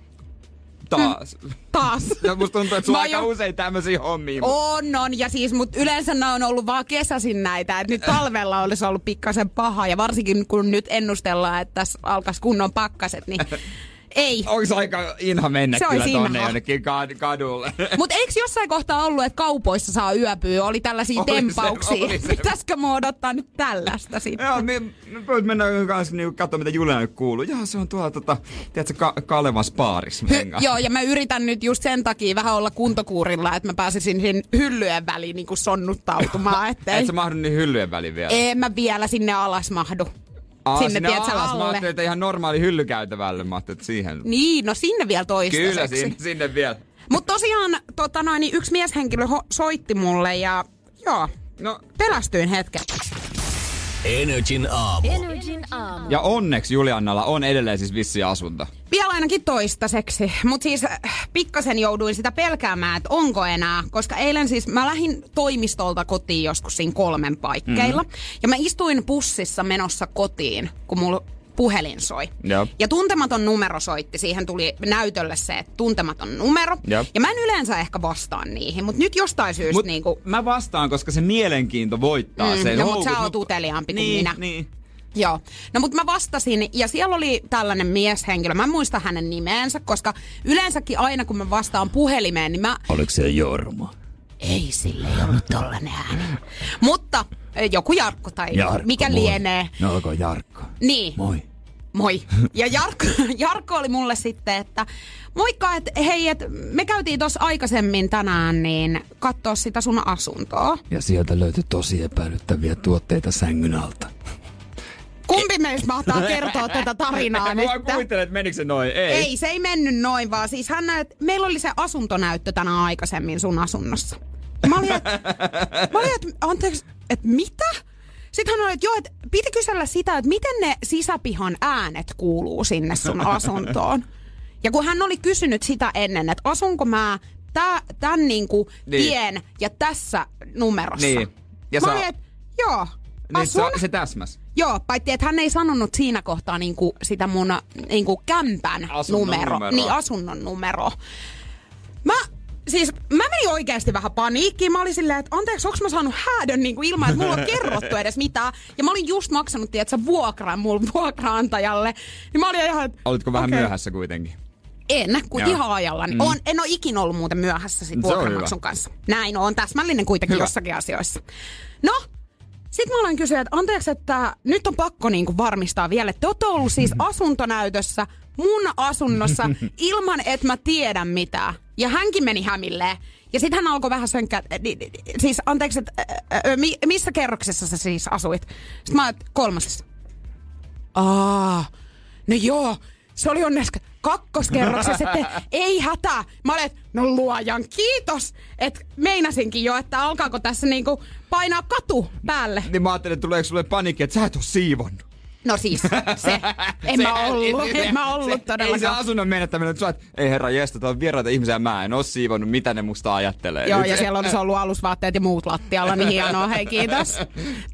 Taas. Taas. Ja musta tuntuu, että sulla aika jo- usein tämmöisiä hommia. On, on. Ja siis, mut yleensä nämä on ollut vaan kesäsin näitä. Et nyt talvella olisi ollut pikkasen paha. Ja varsinkin kun nyt ennustellaan, että tässä alkaisi kunnon pakkaset, niin ei. Onko aika inha mennä Se kyllä tonne inha. jonnekin kad- kadulle? Mutta eikö jossain kohtaa ollut, että kaupoissa saa yöpyä? Oli tällaisia Oli se, tempauksia. oli se. Pitäisikö mua odottaa nyt tällaista sitten? Joo, me, me voit mennä kanssa niin katsoa, mitä Juliana nyt kuuluu. Joo, se on tuolla, tota, tiedätkö, Ka- Kalevan spaaris. Hy- joo, ja mä yritän nyt just sen takia vähän olla kuntokuurilla, että mä pääsisin sinne hyllyjen väliin niin sonnuttautumaan. Ettei... Et sä mahdu niin hyllyjen väliin vielä. En mä vielä sinne alas mahdu. Aa, sinne, tiedätkö, alas. Mä alle. ajattelin, että ihan normaali hyllykäytävälle. Mä ajattelin, että siihen. Niin, no sinne vielä toistaiseksi. Kyllä, sinne, sinne vielä. Mutta tosiaan tota noin, niin yksi mieshenkilö ho- soitti mulle ja joo, No, pelästyin hetken. Energin aamu. Energin aamu. ja onneksi Juliannalla on edelleen siis vissi asunto. Vielä ainakin toistaiseksi, mutta siis äh, pikkasen jouduin sitä pelkäämään, että onko enää, koska eilen siis mä lähdin toimistolta kotiin joskus siinä kolmen paikkeilla. Mm. Ja mä istuin bussissa menossa kotiin, kun mulla puhelin soi. Joo. Ja tuntematon numero soitti. Siihen tuli näytölle se, että tuntematon numero. Joo. Ja mä en yleensä ehkä vastaan niihin, mutta nyt jostain syystä Mut niinku... mä vastaan, koska se mielenkiinto voittaa Mm, sen. no, mut Houkut- sä oot uteliaampi kuin niin, minä. Niin. Joo. No mutta mä vastasin ja siellä oli tällainen mieshenkilö. Mä en muista hänen nimeensä, koska yleensäkin aina kun mä vastaan puhelimeen, niin mä... Oliko se Jorma? Ei, sille ei ollut tollanen ääni. Mutta eh, joku Jarkko tai Jarkko, mikä moi. lienee. No olko Jarkko? Niin. Moi. Moi. Ja Jarkko, Jarkko oli mulle sitten, että moikka, että hei, et me käytiin tuossa aikaisemmin tänään niin katsoa sitä sun asuntoa. Ja sieltä löytyi tosi epäilyttäviä tuotteita sängyn alta. Kumpi meistä mahtaa kertoa tätä tarinaa Mä nyt? vaan kuvittelen, että menikö se noin. Ei. Ei, se ei mennyt noin, vaan siis hän näet, meillä oli se asuntonäyttö tänään aikaisemmin sun asunnossa. Mä olin, että, mä olin, että anteeksi, että mitä? Sitten hän oli, että joo, että piti kysellä sitä, että miten ne sisäpihan äänet kuuluu sinne sun asuntoon. Ja kun hän oli kysynyt sitä ennen, että asunko mä tä, tämän niinku Niin. tien ja tässä numerossa. Niin. Ja mä sä- olin, että joo, Niin se, se täsmäs. Joo, paitsi että hän ei sanonut siinä kohtaa niinku sitä mun niinku kämpän Asunnon numero. numeroa. Niin, asunnon numero. Mä, siis mä menin oikeasti vähän paniikkiin. Mä olin silleen, että anteeksi, onko mä saanut häädön niinku ilman, että mulla on kerrottu edes mitään. Ja mä olin just maksanut, tiedätkö, vuokran mun vuokraantajalle. Niin mä olin ihan, että Olitko vähän okei. myöhässä kuitenkin? En, kun Joo. ihan ajalla. Mm. On, en ole ikinä ollut muuten myöhässä sit vuokranmaksun kanssa. Näin on, täsmällinen kuitenkin Hyvä. jossakin asioissa. No, sitten mä olen kysynyt, että anteeksi, että nyt on pakko niinku varmistaa vielä, että te olette ollut siis asuntonäytössä mun asunnossa ilman, että mä tiedän mitään. Ja hänkin meni hämilleen. Ja sitten hän alkoi vähän sönkkää, että ni- ni- siis anteeksi, että missä kerroksessa sä siis asuit? Sitten mä oon, kolmasessa. Aa, no joo, se oli onneksi kakkoskerroksessa, että ei hätää. Mä että no luojan kiitos, että meinasinkin jo, että alkaako tässä niinku painaa katu päälle. Niin mä ajattelin, että tuleeko sulle panikki, että sä et oo siivonnut. No siis, se, en mä ollut, en mä ollut Ei se todellakaan. asunnon menettäminen, että ei herra jestä, tää on vieraita ihmisiä, mä en oo siivonnut, mitä ne musta ajattelee. Joo, nyt. ja siellä olisi ollut alusvaatteet ja muut lattialla, niin hienoa, hei kiitos.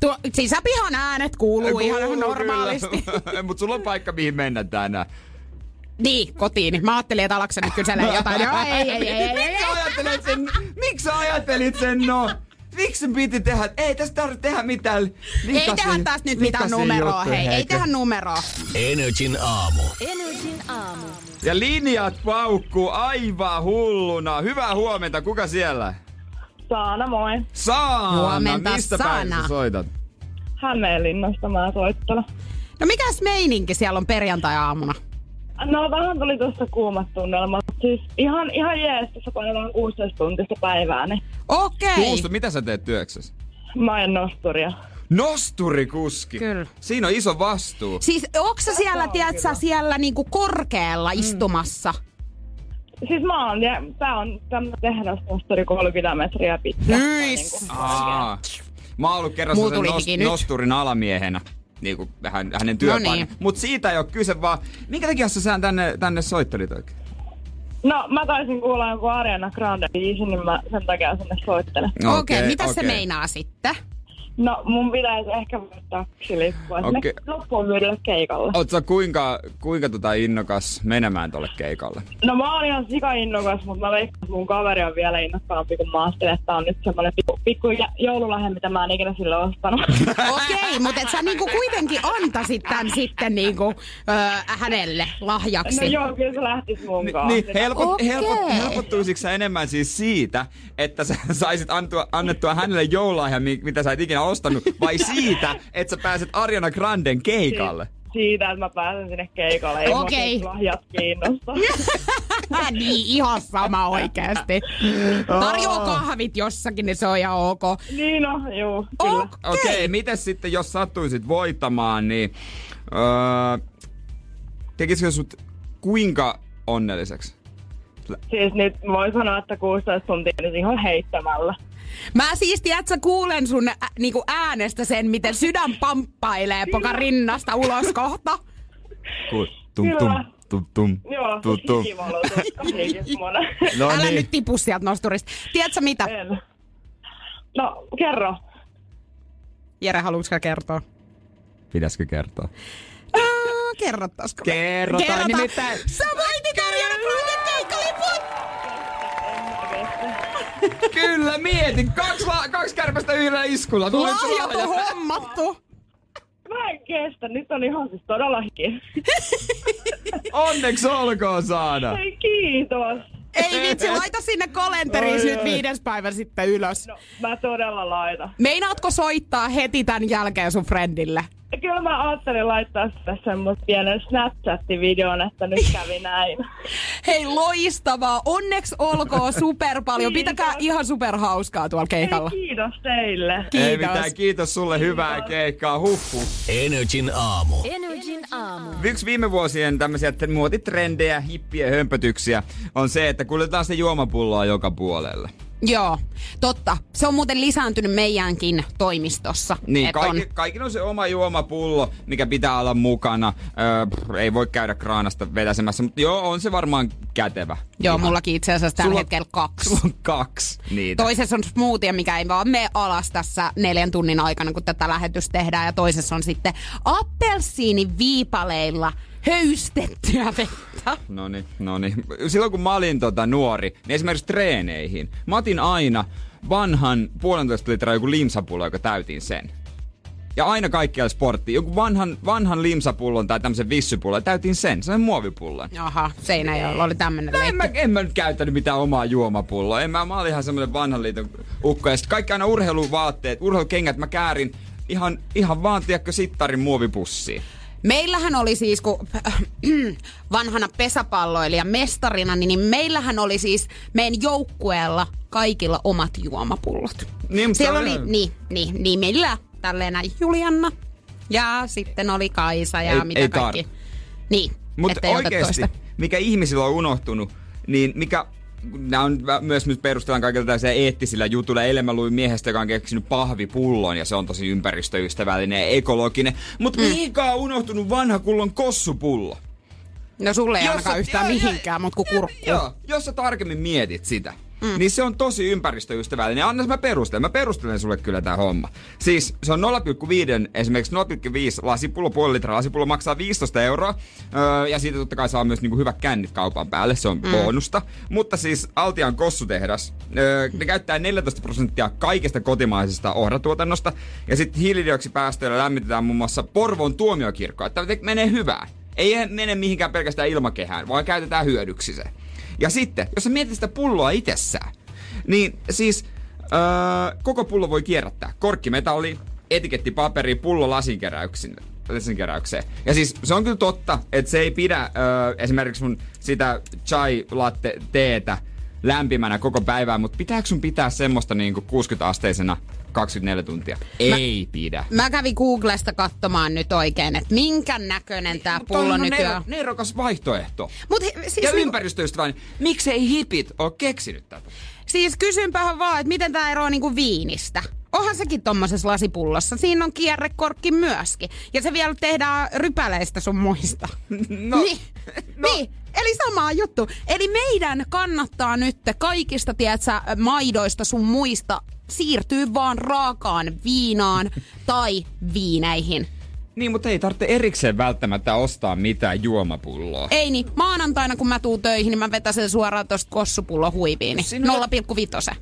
Tuo, sisäpihan äänet kuuluu, ihan normaalisti. Mutta sulla on paikka, mihin mennä tänään. Niin, kotiin. Mä ajattelin, että nyt kyselee jotain. Joo, ei, ei, ei, ei, ei, Miksi ei. sä ajattelit sen? Miksi sä ajattelit sen no? Miksi piti tehdä? Ei tässä tarvitse tehdä mitään. Ei likaisia- tehdä tästä nyt mitään numeroa, juttuja, hei. Ei eikö? tehdä numeroa. Energin aamu. Energin aamu. Ja linjat paukkuu aivan hulluna. Hyvää huomenta, kuka siellä? Saana, moi. Saana, Huomenta, mistä päin Saana. sä soitat? Hämeenlinnasta mä soittelen. No mikäs meininki siellä on perjantai-aamuna? No vähän tuli tuossa kuumat tunnelmat. Siis ihan, ihan jees, tässä painetaan 16 tuntista päivää, niin Okei. Kuusto, mitä sä teet työksessä? mä ajan nosturia. Nosturikuski. Kyllä. Siinä on iso vastuu. Siis onko sä siellä, tiedät sä, siellä niinku korkealla istumassa? Siis mä oon, ja tää on tämmönen tehdasnosturi 30 metriä pitkä. Hyis. Niinku, Aa. Mä oon ollut kerran tuli hiki nyt. nosturin alamiehenä. Niin kuin hän, hänen työpaikka. No niin. Mut siitä ei ole kyse, vaan minkä takia sä sä tänne, tänne soittelit oikein? No mä taisin kuulla joku Ariana Grande biisi, niin mä sen takia sinne soittelen. Okei, okay, mitä se okei. meinaa sitten? No mun pitäisi ehkä voittaa kaksi lippua sinne Okei. loppuun myydelle keikalle. Oot sä kuinka, kuinka tota innokas menemään tolle keikalle? No mä oon ihan sika-innokas, mutta mä veikkaan, että mun kaveri on vielä innokkaampi, kun mä ajattelin, että tää on nyt semmonen pikku, pikku joululahja, mitä mä en ikinä sille ostanut. Okei, mutta et sä niinku kuitenkin antaisit tän sitten niinku, öö, hänelle lahjaksi. No joo, kyllä se lähtis mun kanssa. Niin, helpot, Okei. helpot, helpottuisitko sä enemmän siis siitä, että sä saisit antua, annettua hänelle joululahja, mi- mitä sä et ikinä ostanut, vai siitä, että sä pääset Ariana Granden keikalle? Siitä, että mä pääsen sinne keikalle. Ei mua lahjat kiinnosta. niin, ihan sama oikeesti. Tarjoa kahvit jossakin, niin se on ihan ok. niin no, juu, kyllä. Ok. Okei, okay, miten sitten, jos sattuisit voittamaan, niin öö, tekisikö sut kuinka onnelliseksi? Siis nyt voi sanoa, että 16 tuntia nyt ihan heittämällä. Mä siis, tiedät, sä kuulen sun ä, niinku äänestä sen, miten sydän pamppailee poka rinnasta ulos kohta. Cool. Tum, tum, tum, tum, Joo, tum, tum. No Älä niin. nyt tipu sieltä nosturista. Tiedätkö mitä? En. No, kerro. Jere, haluatko kertoa? Pitäisikö kertoa? Aa, kerrottaisiko? Kerrotaan Kerrotaan. nimittäin. Sä voitit Ariana Grande keikkaliput! Kyllä, mietin. Kaksi, la- kaksi kärpästä yhdellä iskulla. Tuli Lahjat on hommattu. Mä en kestä. Nyt on ihan siis todella hiki. Onneksi olkoon saada. Hei, kiitos. Ei vitsi, laita sinne kalenteriin nyt viides päivä sitten ylös. No, mä todella laitan. Meinaatko soittaa heti tämän jälkeen sun friendille? Kyllä mä ajattelin laittaa sitä semmoista pienen Snapchat-videon, että nyt kävi näin. Hei, loistavaa. Onneksi olkoon super paljon. Pitäkää ihan super hauskaa tuolla keikalla. Hei, kiitos teille. Ei Kiitos. mitään, kiitos sulle, hyvää keikkaa, huhhuh. Energin aamu. Energin aamu. Yksi viime vuosien tämmöisiä muotitrendejä, hippiä hömpötyksiä on se, että kuljetaan sitä juomapulloa joka puolelle. Joo, totta. Se on muuten lisääntynyt meidänkin toimistossa. Niin, kaikki, on. kaikilla on se oma juomapullo, mikä pitää olla mukana. Öö, pff, ei voi käydä kraanasta vetäsemässä, mutta joo, on se varmaan kätevä. Joo, Ihan. mullakin itse asiassa tällä Sulla- hetkellä kaksi. Sulla on kaksi niitä. Toisessa on smoothie, mikä ei vaan mene alas tässä neljän tunnin aikana, kun tätä lähetystä tehdään. Ja toisessa on sitten appelsiini viipaleilla höystettyä vettä. No niin, no niin. Silloin kun mä olin tota nuori, niin esimerkiksi treeneihin, mä otin aina vanhan puolentoista litraa joku limsapullo, joka täytin sen. Ja aina kaikkialla sporttiin. Joku vanhan, vanhan limsapullon tai tämmöisen vissypullon, täytin sen. Se on muovipullon. Jaha, Seinäjoella oli tämmönen No en, mä, en mä nyt käyttänyt mitään omaa juomapulloa. En mä, mä olin ihan semmoinen vanhan liiton ukko. Ja sit kaikki aina urheiluvaatteet, urheilukengät mä käärin ihan, ihan vaan, tiedätkö, sittarin muovipussiin. Meillähän oli siis, kun vanhana pesäpalloilija mestarina, niin meillähän oli siis meidän joukkueella kaikilla omat juomapullot. Niin, Siellä oli, niin, niin, niin meillä tälleen näin Julianna ja sitten oli Kaisa ja Ei- mitä ei kaikki. tar- Niin, Mutta oikeasti, mikä ihmisillä on unohtunut, niin mikä Nämä on myös nyt perustellaan kaikilla tällaisilla eettisillä jutuilla. Eilen mä luin miehestä, joka on keksinyt pahvipullon ja se on tosi ympäristöystävällinen ja ekologinen. Mutta mm. mihinkä on unohtunut vanha kullon kossupullo? No sulle ei Jos ainakaan sä- yhtään joo, mihinkään, mutta kuin kurkku. Joo, jos sä tarkemmin mietit sitä, mm. niin se on tosi ympäristöystävällinen. Ja Anna mä perustelen. Mä perustelen sulle kyllä tää homma. Siis se on 0,5, esimerkiksi 0,5 lasipullo, puoli litraa lasipullo maksaa 15 euroa. Öö, ja siitä totta kai saa myös niinku hyvät kännit kaupan päälle, se on mm. bonusta. Mutta siis Altian kossutehdas, öö, ne käyttää 14 prosenttia kaikesta kotimaisesta ohratuotannosta. Ja sitten hiilidioksipäästöillä lämmitetään muun muassa Porvoon tuomiokirkkoa. Tämä menee hyvää. Ei mene mihinkään pelkästään ilmakehään, vaan käytetään hyödyksi se. Ja sitten, jos sä mietit sitä pulloa itsessään, niin siis öö, koko pullo voi kierrättää. Korkkimetalli, etikettipaperi, pullo lasinkeräyksin lasinkeräykseen. Ja siis se on kyllä totta, että se ei pidä öö, esimerkiksi mun sitä chai latte teetä lämpimänä koko päivää, mutta pitääkö sun pitää semmoista niinku 60-asteisena 24 tuntia? Ei pidä. Mä kävin Googlesta katsomaan nyt oikein, että minkä näköinen Toi pullo on nykyään. nero- nerokas vaihtoehto. Mut he, siis, Ja niinku- ympäristöystävällinen. Miksei hipit ole keksinyt tätä? siis kysynpähän vaan, että miten tää eroaa niinku viinistä. Onhan sekin tommosessa lasipullossa. Siinä on kierrekorkki myöskin. Ja se vielä tehdään rypäleistä sun muista. No, niin, no. niin. Eli sama juttu. Eli meidän kannattaa nyt kaikista, tiedätkö, maidoista sun muista siirtyy vaan raakaan viinaan tai viineihin. Niin, mutta ei tarvitse erikseen välttämättä ostaa mitään juomapulloa. Ei niin, maanantaina kun mä tuun töihin, niin mä vetäsen suoraan tosta kossupullo huiviin. On- 0,5.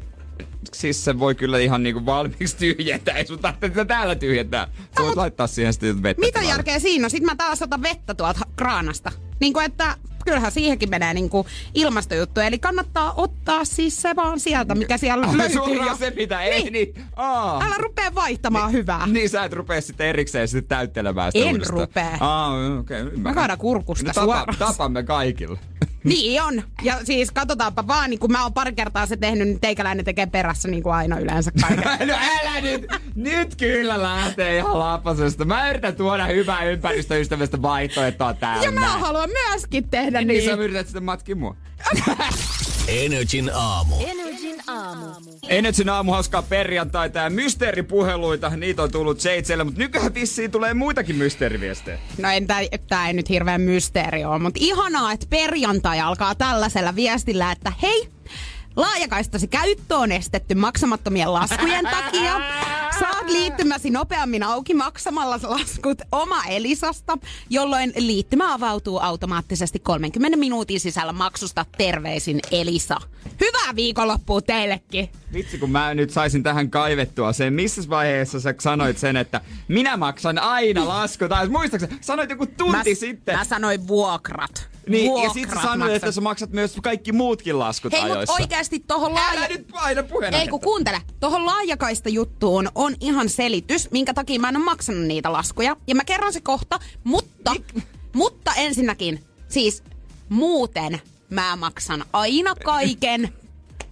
Siis se voi kyllä ihan niinku valmiiksi tyhjentää. Ei sun tarvitse sitä täällä tyhjentää. Sä voit laittaa siihen sitten vettä. Mitä tilalle. järkeä siinä? Sitten mä taas otan vettä tuolta kraanasta. Niin kuin että kyllähän siihenkin menee niin kuin ilmastojuttu. Eli kannattaa ottaa siis se vaan sieltä, mikä siellä Ai, löytyy. suoraan jo. se pitää, ei niin. Aa. Älä rupea vaihtamaan hyvää. Niin sä et rupea sitten erikseen sitten täyttelemään sitä En uudestaan. rupea. Aa, okei. Okay, Mä kaada kurkusta no, tapa, suoraan. tapamme kaikille. Niin on. Ja siis katsotaanpa vaan, niin kun mä oon pari kertaa se tehnyt, niin teikäläinen tekee perässä niin kuin aina yleensä kaiken. No älä nyt! Nyt kyllä lähtee ihan lapasesta. Mä yritän tuoda hyvää ympäristöystävästä vaihtoehtoa täällä. ja mä haluan myöskin tehdä Niin, niin. sä yrität sitten matkia mua. Energin aamu. Energin aamu. Energin aamu hauskaa perjantaita ja mysteeripuheluita, niitä on tullut seitselle, mutta nykyään vissiin tulee muitakin mysteeriviestejä. No en, tää, tää ei nyt hirveän mysteeri ole, mutta ihanaa, että perjantai alkaa tällaisella viestillä, että hei, laajakaistasi käyttö on estetty maksamattomien laskujen takia. Saat liittymäsi nopeammin auki maksamalla laskut oma Elisasta, jolloin liittymä avautuu automaattisesti 30 minuutin sisällä maksusta. Terveisin Elisa. Hyvää viikonloppua teillekin. Vitsi, kun mä nyt saisin tähän kaivettua sen. Missä vaiheessa sä sanoit sen, että minä maksan aina lasku? Tai muistaakseni, sanoit joku tunti mä, sitten. Mä sanoin vuokrat. Niin, ja sit sä vuokrat sanoit, maksan. että sä maksat myös kaikki muutkin laskut Hei, ajoissa. oikeasti tohon Älä laaja... nyt paina puheena. Ei kun kuuntele, tohon laajakaista juttuun on ihan selitys, minkä takia mä en ole maksanut niitä laskuja. Ja mä kerron se kohta, mutta, mutta ensinnäkin, siis muuten mä maksan aina kaiken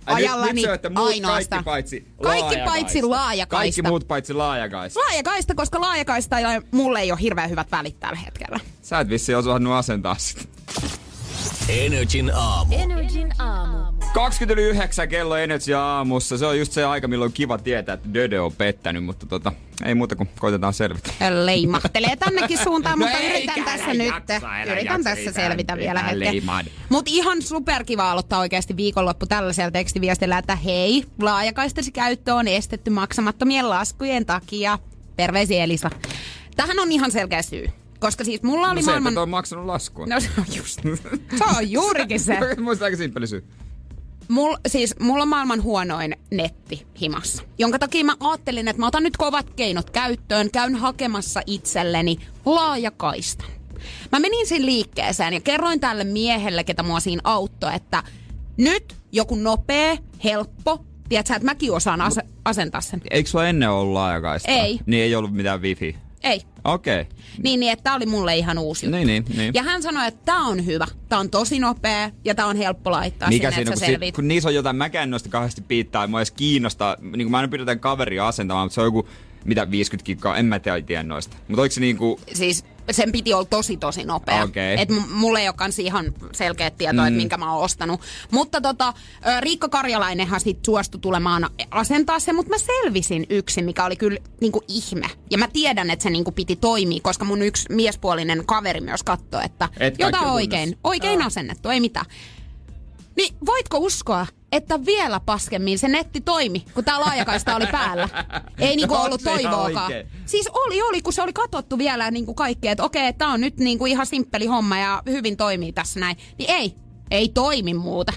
Ai, nyt- ajallani nyt se on, että muut ainoastaan. Kaikki paitsi Kaikki paitsi laajakaista. Kaikki muut paitsi laajakaista. Laajakaista, koska laajakaista ei, mulle ei ole hirveän hyvät välit tällä hetkellä. Sä et vissiin osannut asentaa sitä. Energin aamu. Energin aamu. 29 kello Energy aamussa. Se on just se aika, milloin on kiva tietää, että Döde on pettänyt, mutta tota, ei muuta kuin koitetaan selvitä. Leimahtelee tännekin suuntaan, No mutta ei, yritän älä tässä nyt. jaksa, Yritän jaksa, tässä ei selvitä tää- vielä hetken. Mutta ihan superkiva aloittaa oikeasti viikonloppu tällaisella tekstiviestillä, että hei, laajakaistasi käyttö on estetty maksamattomien laskujen takia. Terveisiä Elisa. Tähän on ihan selkeä syy. Koska siis mulla oli No se, maailman... että on maksanut laskua. No se on just. Se on juurikin se. Muista aika simppeli syy. Mul, siis mulla on maailman huonoin netti himassa, jonka takia mä ajattelin, että mä otan nyt kovat keinot käyttöön, käyn hakemassa itselleni laajakaistan. Mä menin siinä liikkeeseen ja kerroin tälle miehelle, ketä mua siinä auttoi, että nyt joku nopea, helppo, tiedätkö, että mäkin osaan ase- asentaa sen. Eikö sulla ennen ollut laajakaista? Ei. Niin ei ollut mitään wifi. Ei. Okei. Okay. Niin, niin että tää oli mulle ihan uusi juttu. Niin, niin, niin. Ja hän sanoi, että tää on hyvä, tää on tosi nopea ja tää on helppo laittaa Mikä sinne, siinä, että kun, si- kun niissä on jotain, mäkään en noista kauheasti piittaa, mua edes kiinnostaa, niin kuin mä aina pyydetään kaveria asentamaan, mutta se on joku, mitä 50 kikkaa, en mä tiedä, tiedä noista. Mutta oliko se niinku, siis sen piti olla tosi tosi nopea. Okei. Et m- mulla ei ole kans ihan selkeät tietoa, mm. että minkä mä oon ostanut. Mutta tota, Riikka Karjalainenhan sit suostui tulemaan asentaa se, mutta mä selvisin yksin, mikä oli kyllä niinku ihme. Ja mä tiedän, että se niinku piti toimia, koska mun yksi miespuolinen kaveri myös katsoi, että Et jota oikein, oikein asennettu, ei mitään. Niin voitko uskoa, että vielä paskemmin se netti toimi, kun tää laajakaista oli päällä? Ei niinku ollut toivoakaan. oikein. Siis oli, oli, kun se oli katsottu vielä niinku kaikki, että okei, tää on nyt niinku ihan simppeli homma ja hyvin toimii tässä näin. Niin ei, ei toimi muuta.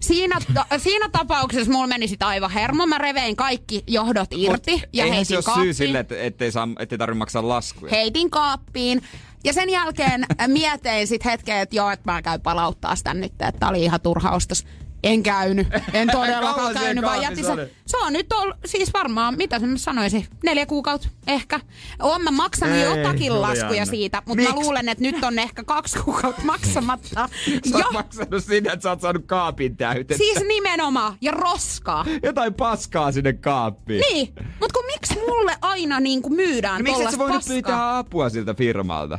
Siinä, ta- siinä tapauksessa mulla meni sit aivan hermo. Mä revein kaikki johdot irti Mut ja eihän se heitin ole syy kaappiin. sille, että ettei, saa, ettei tarvitse maksaa laskuja. Heitin kaappiin. Ja sen jälkeen mietin sit hetken, että joo, että mä käyn palauttaa sitä nyt, että oli ihan turha ostos. En käynyt. En todellakaan käynyt, vaan sen. oli? Se on nyt ollut, siis varmaan, mitä sen sanoisin, neljä kuukautta ehkä. Oon mä maksanut Ei, jotakin laskuja siitä, mutta mä luulen, että nyt on ehkä kaksi kuukautta maksamatta. Sä oot ja, maksanut sinne, että sä oot saanut kaapin täytettä. siis nimenomaan, ja roskaa. Jotain paskaa sinne kaappiin. Niin, mutta kun miksi mulle aina niin kuin myydään No, miksi et sä voinut paskaa? pyytää apua siltä firmalta?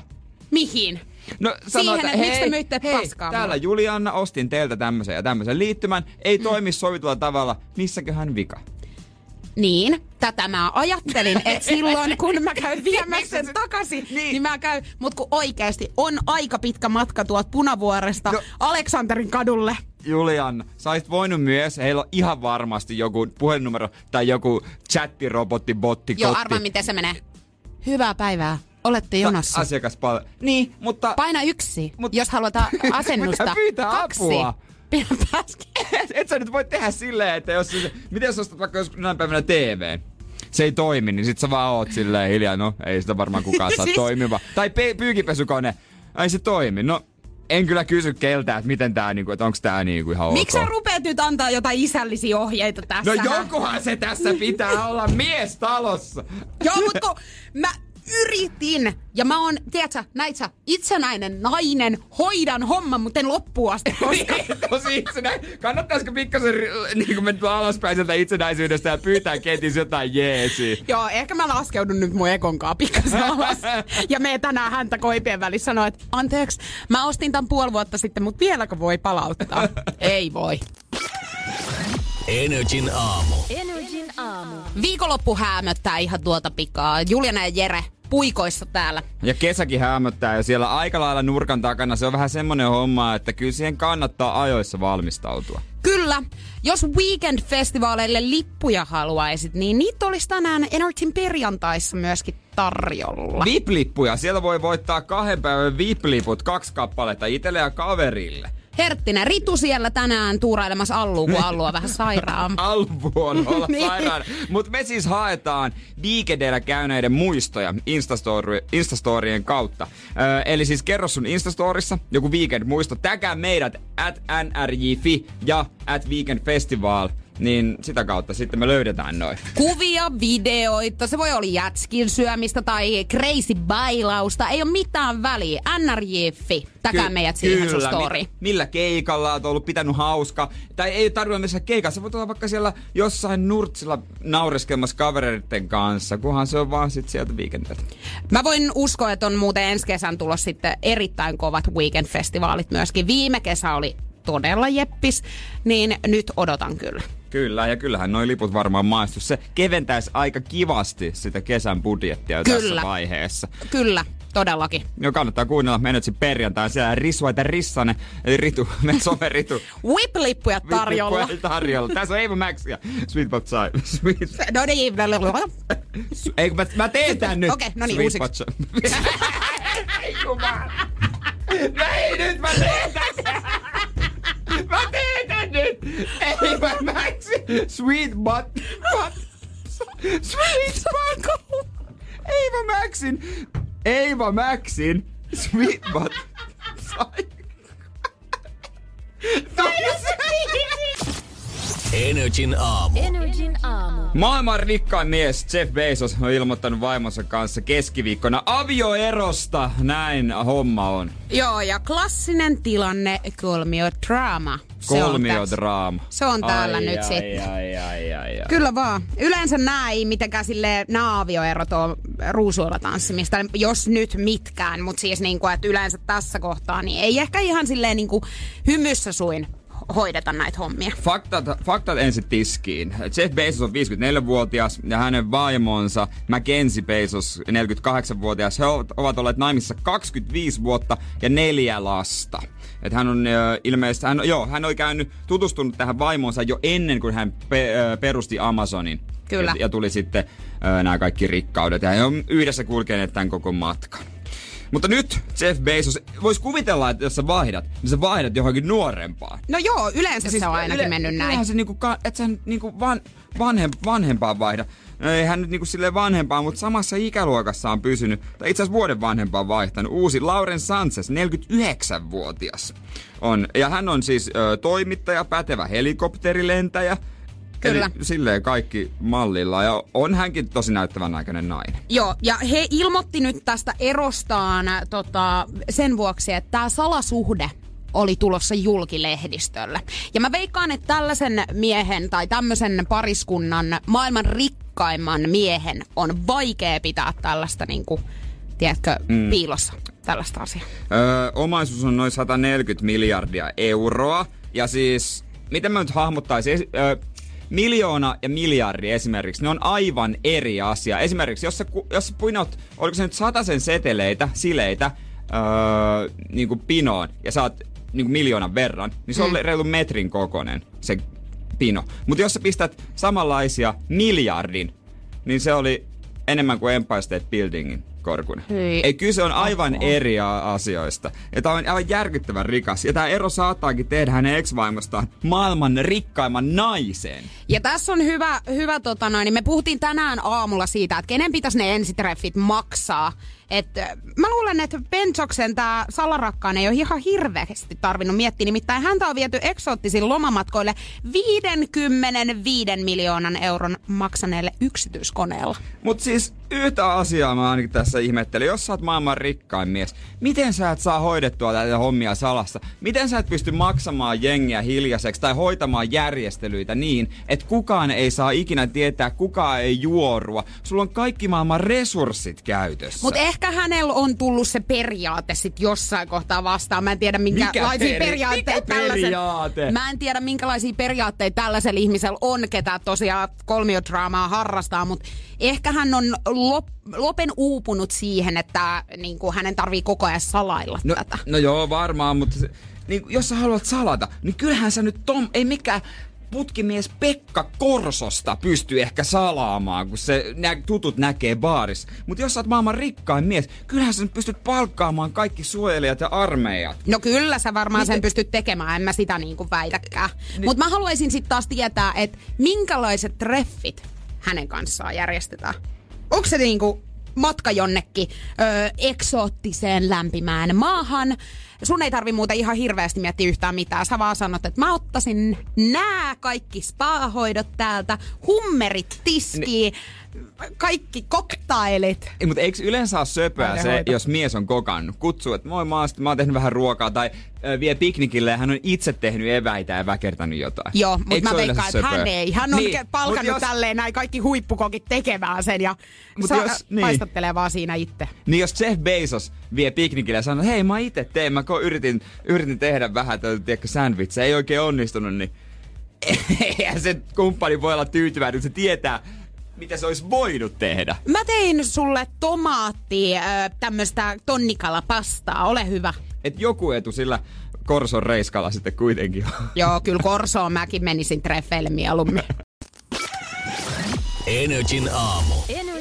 Mihin? No, Siihen, että miksi te hei, myitte hei, paskaa täällä mulle?" Julianna ostin teiltä tämmöisen ja tämmöisen liittymän. Ei Mm. toimi sovitulla tavalla. Missäköhän vika? Niin, tätä mä ajattelin, että silloin kun mä käyn viemässä Miksi sen se- takaisin, Niin. niin, niin mä käyn, mut kun oikeesti on aika pitkä matka tuolta Punavuoresta No. Aleksanterin kadulle. Julianna, sä olisit voinut myös, heillä on ihan varmasti joku puhelinnumero tai joku chattirobotti, botti, Joo, arvaa miten se menee. Hyvää päivää. Olette Ta- jonossa. Asiakaspalvelu. Niin, mutta... Paina yksi, Mut- jos haluat asennusta. Pitää pyytää Kaksi. apua. Pidä et, et sä nyt voi tehdä silleen, että jos... Miten jos ostat vaikka joskus näin päivänä TV? Se ei toimi, niin sit sä vaan oot silleen hiljaa, no ei sitä varmaan kukaan saa Siis- toimiva. Tai pe- pyykipesukone, ei se toimi. No, en kyllä kysy keltä, että miten tää niinku, että onks tää niinku ihan Miksi ok. sä rupeat nyt antaa jotain isällisiä ohjeita tässä? No jokuhan se tässä pitää olla mies talossa. Joo, mutta kun mä yritin. Ja mä oon, tiedätkö, näit sä, itsenäinen nainen, hoidan homman, mutta en loppuun asti koska Tosi itsenäinen. Kannattaisiko pikkasen niin kuin mennä alaspäin sieltä itsenäisyydestä ja pyytää kenties jotain jeesiä? Joo, ehkä mä laskeudun nyt mun ekonkaa pikkasen alas. Ja me tänään häntä koipien välissä sanoo, että anteeksi, mä ostin tän puoli vuotta sitten, mutta vieläkö voi palauttaa? Ei voi. Energin aamu. Energin aamu. Viikonloppu häämöttää ihan tuolta pikaa. Juliana ja Jere puikoissa täällä. Ja kesäkin hämöttää ja siellä aika lailla nurkan takana se on vähän semmonen homma, että kyllä siihen kannattaa ajoissa valmistautua. Kyllä. Jos weekend-festivaaleille lippuja haluaisit, niin niitä olisi tänään Energyn perjantaissa myöskin tarjolla. VIP-lippuja, siellä voi voittaa kahden päivän VIP-liput, kaksi kappaletta itselle ja kaverille. Herttinen. Ritu siellä tänään tuurailemassa Alluun, kun Allu on vähän sairaan. Alvu on olla Niin. sairaan. Mutta me siis haetaan Weekendeillä käyneiden muistoja Instastory, Instastorien kautta. Ö, eli siis kerro sun Instastorissa joku Weekend-muisto. Täkää meidät at nrj.fi ja at Weekend Festival. Niin sitä kautta sitten me löydetään noin. Kuvia, videoita, se voi olla jätskin syömistä tai crazy bailausta, ei ole mitään väliä. NRJ.fi, täkää Ky- meidät siihen sun kyllä, story. mi- millä keikalla oot ollut pitänyt hauska. Tai ei tarvitse missään keikassa. Sä voit olla vaikka siellä jossain nurtsilla naureskelmassa kavereiden kanssa, kunhan se on vaan sit sieltä viikendeltä. Mä voin uskoa, että on muuten ensi kesän tulossa sitten erittäin kovat weekend-festivaalit myöskin. Viime kesä oli todella jeppis, niin nyt odotan kyllä. Kyllä, ja kyllähän noi liput varmaan maistu. Se keventäisi aika kivasti sitä kesän budjettia Kyllä. tässä vaiheessa. Kyllä, todellakin. Jo kannattaa kuunnella Menetsin perjantai siellä Risuaita Rissanen, eli Ritu, meidän some Ritu. Whip-lippuja tarjolla. Lippuja tarjolla. Tässä on Eeva Max ja Sweet Pot Sai. Sweet. No niin, Ei kun mä, mä teen tän nyt. Okei, no niin, Sweet uusiksi. Ei jumala. No ei nyt mä teen tän. Mä teen tän nyt. Eeva Max. Sweet Pot. pot Sweet Pot. Eeva Maxin. Eeva Maxin. Sweet Pot. Sai. Energin aamu. Energin aamu. Maailman rikkain mies Jeff Bezos on ilmoittanut vaimonsa kanssa keskiviikkona avioerosta. Näin homma on. Joo, ja klassinen tilanne, kolmiodraama. Kolmiodraama. Se on täällä ai, nyt ai, sitten. Ai, ai, ai, ai. Kyllä vaan. Yleensä nämä ei mitenkään sille naavioerot on ruusuilla tanssimista, jos nyt mitkään. Mutta siis niinku, että yleensä tässä kohtaa niin ei ehkä ihan silleen niinku hymyssä suin hoideta näitä hommia. Faktat, faktat ensin tiskiin. Jeff Bezos on 54-vuotias ja hänen vaimonsa Mackenzie Bezos 48-vuotias. He ovat- olleet naimissa 25 vuotta ja neljä lasta. Et hän on ö, ilmeisesti, hän, joo, hän oli käynyt tutustunut tähän vaimonsa jo ennen kuin hän pe, ö, perusti Amazonin. Kyllä. Ja, ja tuli sitten nämä kaikki rikkaudet. Ja he on yhdessä kulkeneet tämän koko matkan. Mutta nyt Jeff Bezos, voisi kuvitella, että jos sä vaihdat, niin sä vaihdat johonkin nuorempaan. No joo, yleensä se on ainakin mennyt näin. Eihän se niinku, et sä niinku van, vanhem, vanhempaan vaihda. No ei hän nyt niinku silleen vanhempaan, mutta samassa ikäluokassa on pysynyt, tai itse asiassa vuoden vanhempaan vaihtanut. Uusi Lauren Sanchez, 49-vuotias on. Ja hän on siis ö, toimittaja, pätevä helikopterilentäjä. Kyllä. Eli silleen kaikki mallilla. Ja on hänkin tosi näyttävän näköinen nainen. Joo, ja he ilmoitti nyt tästä erostaan äh, tota, sen vuoksi, että tämä salasuhde oli tulossa julkilehdistölle. Ja mä veikkaan, että tällaisen miehen tai tämmöisen pariskunnan maailman rikkaimman miehen on vaikea pitää tällaista niinku, tiedätkö, mm. piilossa tällaista asiaa. Öö, omaisuus on noin 140 miljardia euroa. Ja siis, miten mä nyt hahmottaisin? Öö, miljoona ja miljardi esimerkiksi, ne on aivan eri asia. Esimerkiksi, jos sä, jos sä puinot, oliko se nyt sen seteleitä, sileitä, öö, niin kuin pinoon, ja saat niin kuin miljoonan verran, niin se on reilu metrin kokoinen se pino. Mutta jos sä pistät samanlaisia miljardin, niin se oli enemmän kuin Empire State Buildingin Hyi. Ei, kyse on aivan eri a- asioista. Ja tää on aivan järkyttävän rikas. Ja tämä ero saattaakin tehdä hänen ex-vaimostaan maailman rikkaimman naisen. Ja tässä on hyvä, hyvä tota noin, niin me puhuttiin tänään aamulla siitä, että kenen pitäisi ne ensitreffit maksaa. Et, äh, mä luulen, että Benzoksen tämä salarakkaan ei ole ihan hirveästi tarvinnut miettiä. Nimittäin häntä on viety eksoottisille lomamatkoille 55 miljoonan euron maksaneelle yksityiskoneella. Mutta siis yhtä asiaa mä ainakin tässä ihmettelen. Jos sä oot maailman rikkain mies, miten sä et saa hoidettua näitä hommia salassa? Miten sä et pysty maksamaan jengiä hiljaiseksi tai hoitamaan järjestelyitä niin, että kukaan ei saa ikinä tietää, kukaan ei juorua? Sulla on kaikki maailman resurssit käytössä. Mutta ehkä hänellä on tullut se periaate sit jossain kohtaa vastaan. Mä en tiedä minkälaisia peri- periaatteita mikä tällaisen... periaate? Mä en tiedä minkälaisia periaatteita tällaisella ihmisellä on, ketä tosiaan kolmiodraamaa harrastaa, mutta ehkä hän on lop, lopen uupunut siihen, että niin kuin hänen tarvii koko ajan salailla No, tätä. no joo, varmaan, mutta se, niin, jos sä haluat salata, niin kyllähän sä nyt Tom, ei mikään putkimies Pekka Korsosta pystyy ehkä salaamaan, kun se nä- tutut näkee baarissa. Mutta jos sä oot maailman rikkain mies, kyllähän sä pystyt palkkaamaan kaikki suojelijat ja armeijat. No kyllä sä varmaan Miten- sen pystyt tekemään, en mä sitä niin kuin väitäkään. Mutta mä haluaisin sitten taas tietää, että minkälaiset treffit hänen kanssaan järjestetään. Onko se niinku matka jonnekin ö, eksoottiseen lämpimään maahan? Sun ei tarvi muuta ihan hirveästi miettiä yhtään mitään. Sä vaan sanot, että mä ottaisin nää kaikki spa-hoidot täältä, hummerit tiskiin, kaikki koktailit. Ei, mutta eikö yleensä ole söpöä se, Päihdehoito. jos mies on kokannut? Kutsuu, että moi mä oon, mä oon tehnyt vähän ruokaa tai ö, vie piknikille ja hän on itse tehnyt eväitä ja väkertänyt jotain. Joo, mutta mä veikkaan, että hän ei. Hän on Niin, niin, palkannut jos- tälleen näin kaikki huippukokit tekemään sen ja Mut sa- jos- niin. paistattelee vaan siinä itse. Niin jos Jeff Bezos vie piknikille ja sanoo, hei mä itse teen, mä ko- yritin, yritin tehdä vähän tätä, tiedätkö, sandwichia, ei oikein onnistunut, niin eihän se kumppani voi olla tyytyväinen, kun se tietää, mitä se olisi voinut tehdä. Mä tein sulle tomaatti, äh, tämmöstä tonnikalapastaa, ole hyvä. Et joku etu sillä Korson reiskalla sitten kuitenkin on. Joo, kyllä Korsoon mäkin menisin treffeille mieluummin. Energin aamu. Aamu.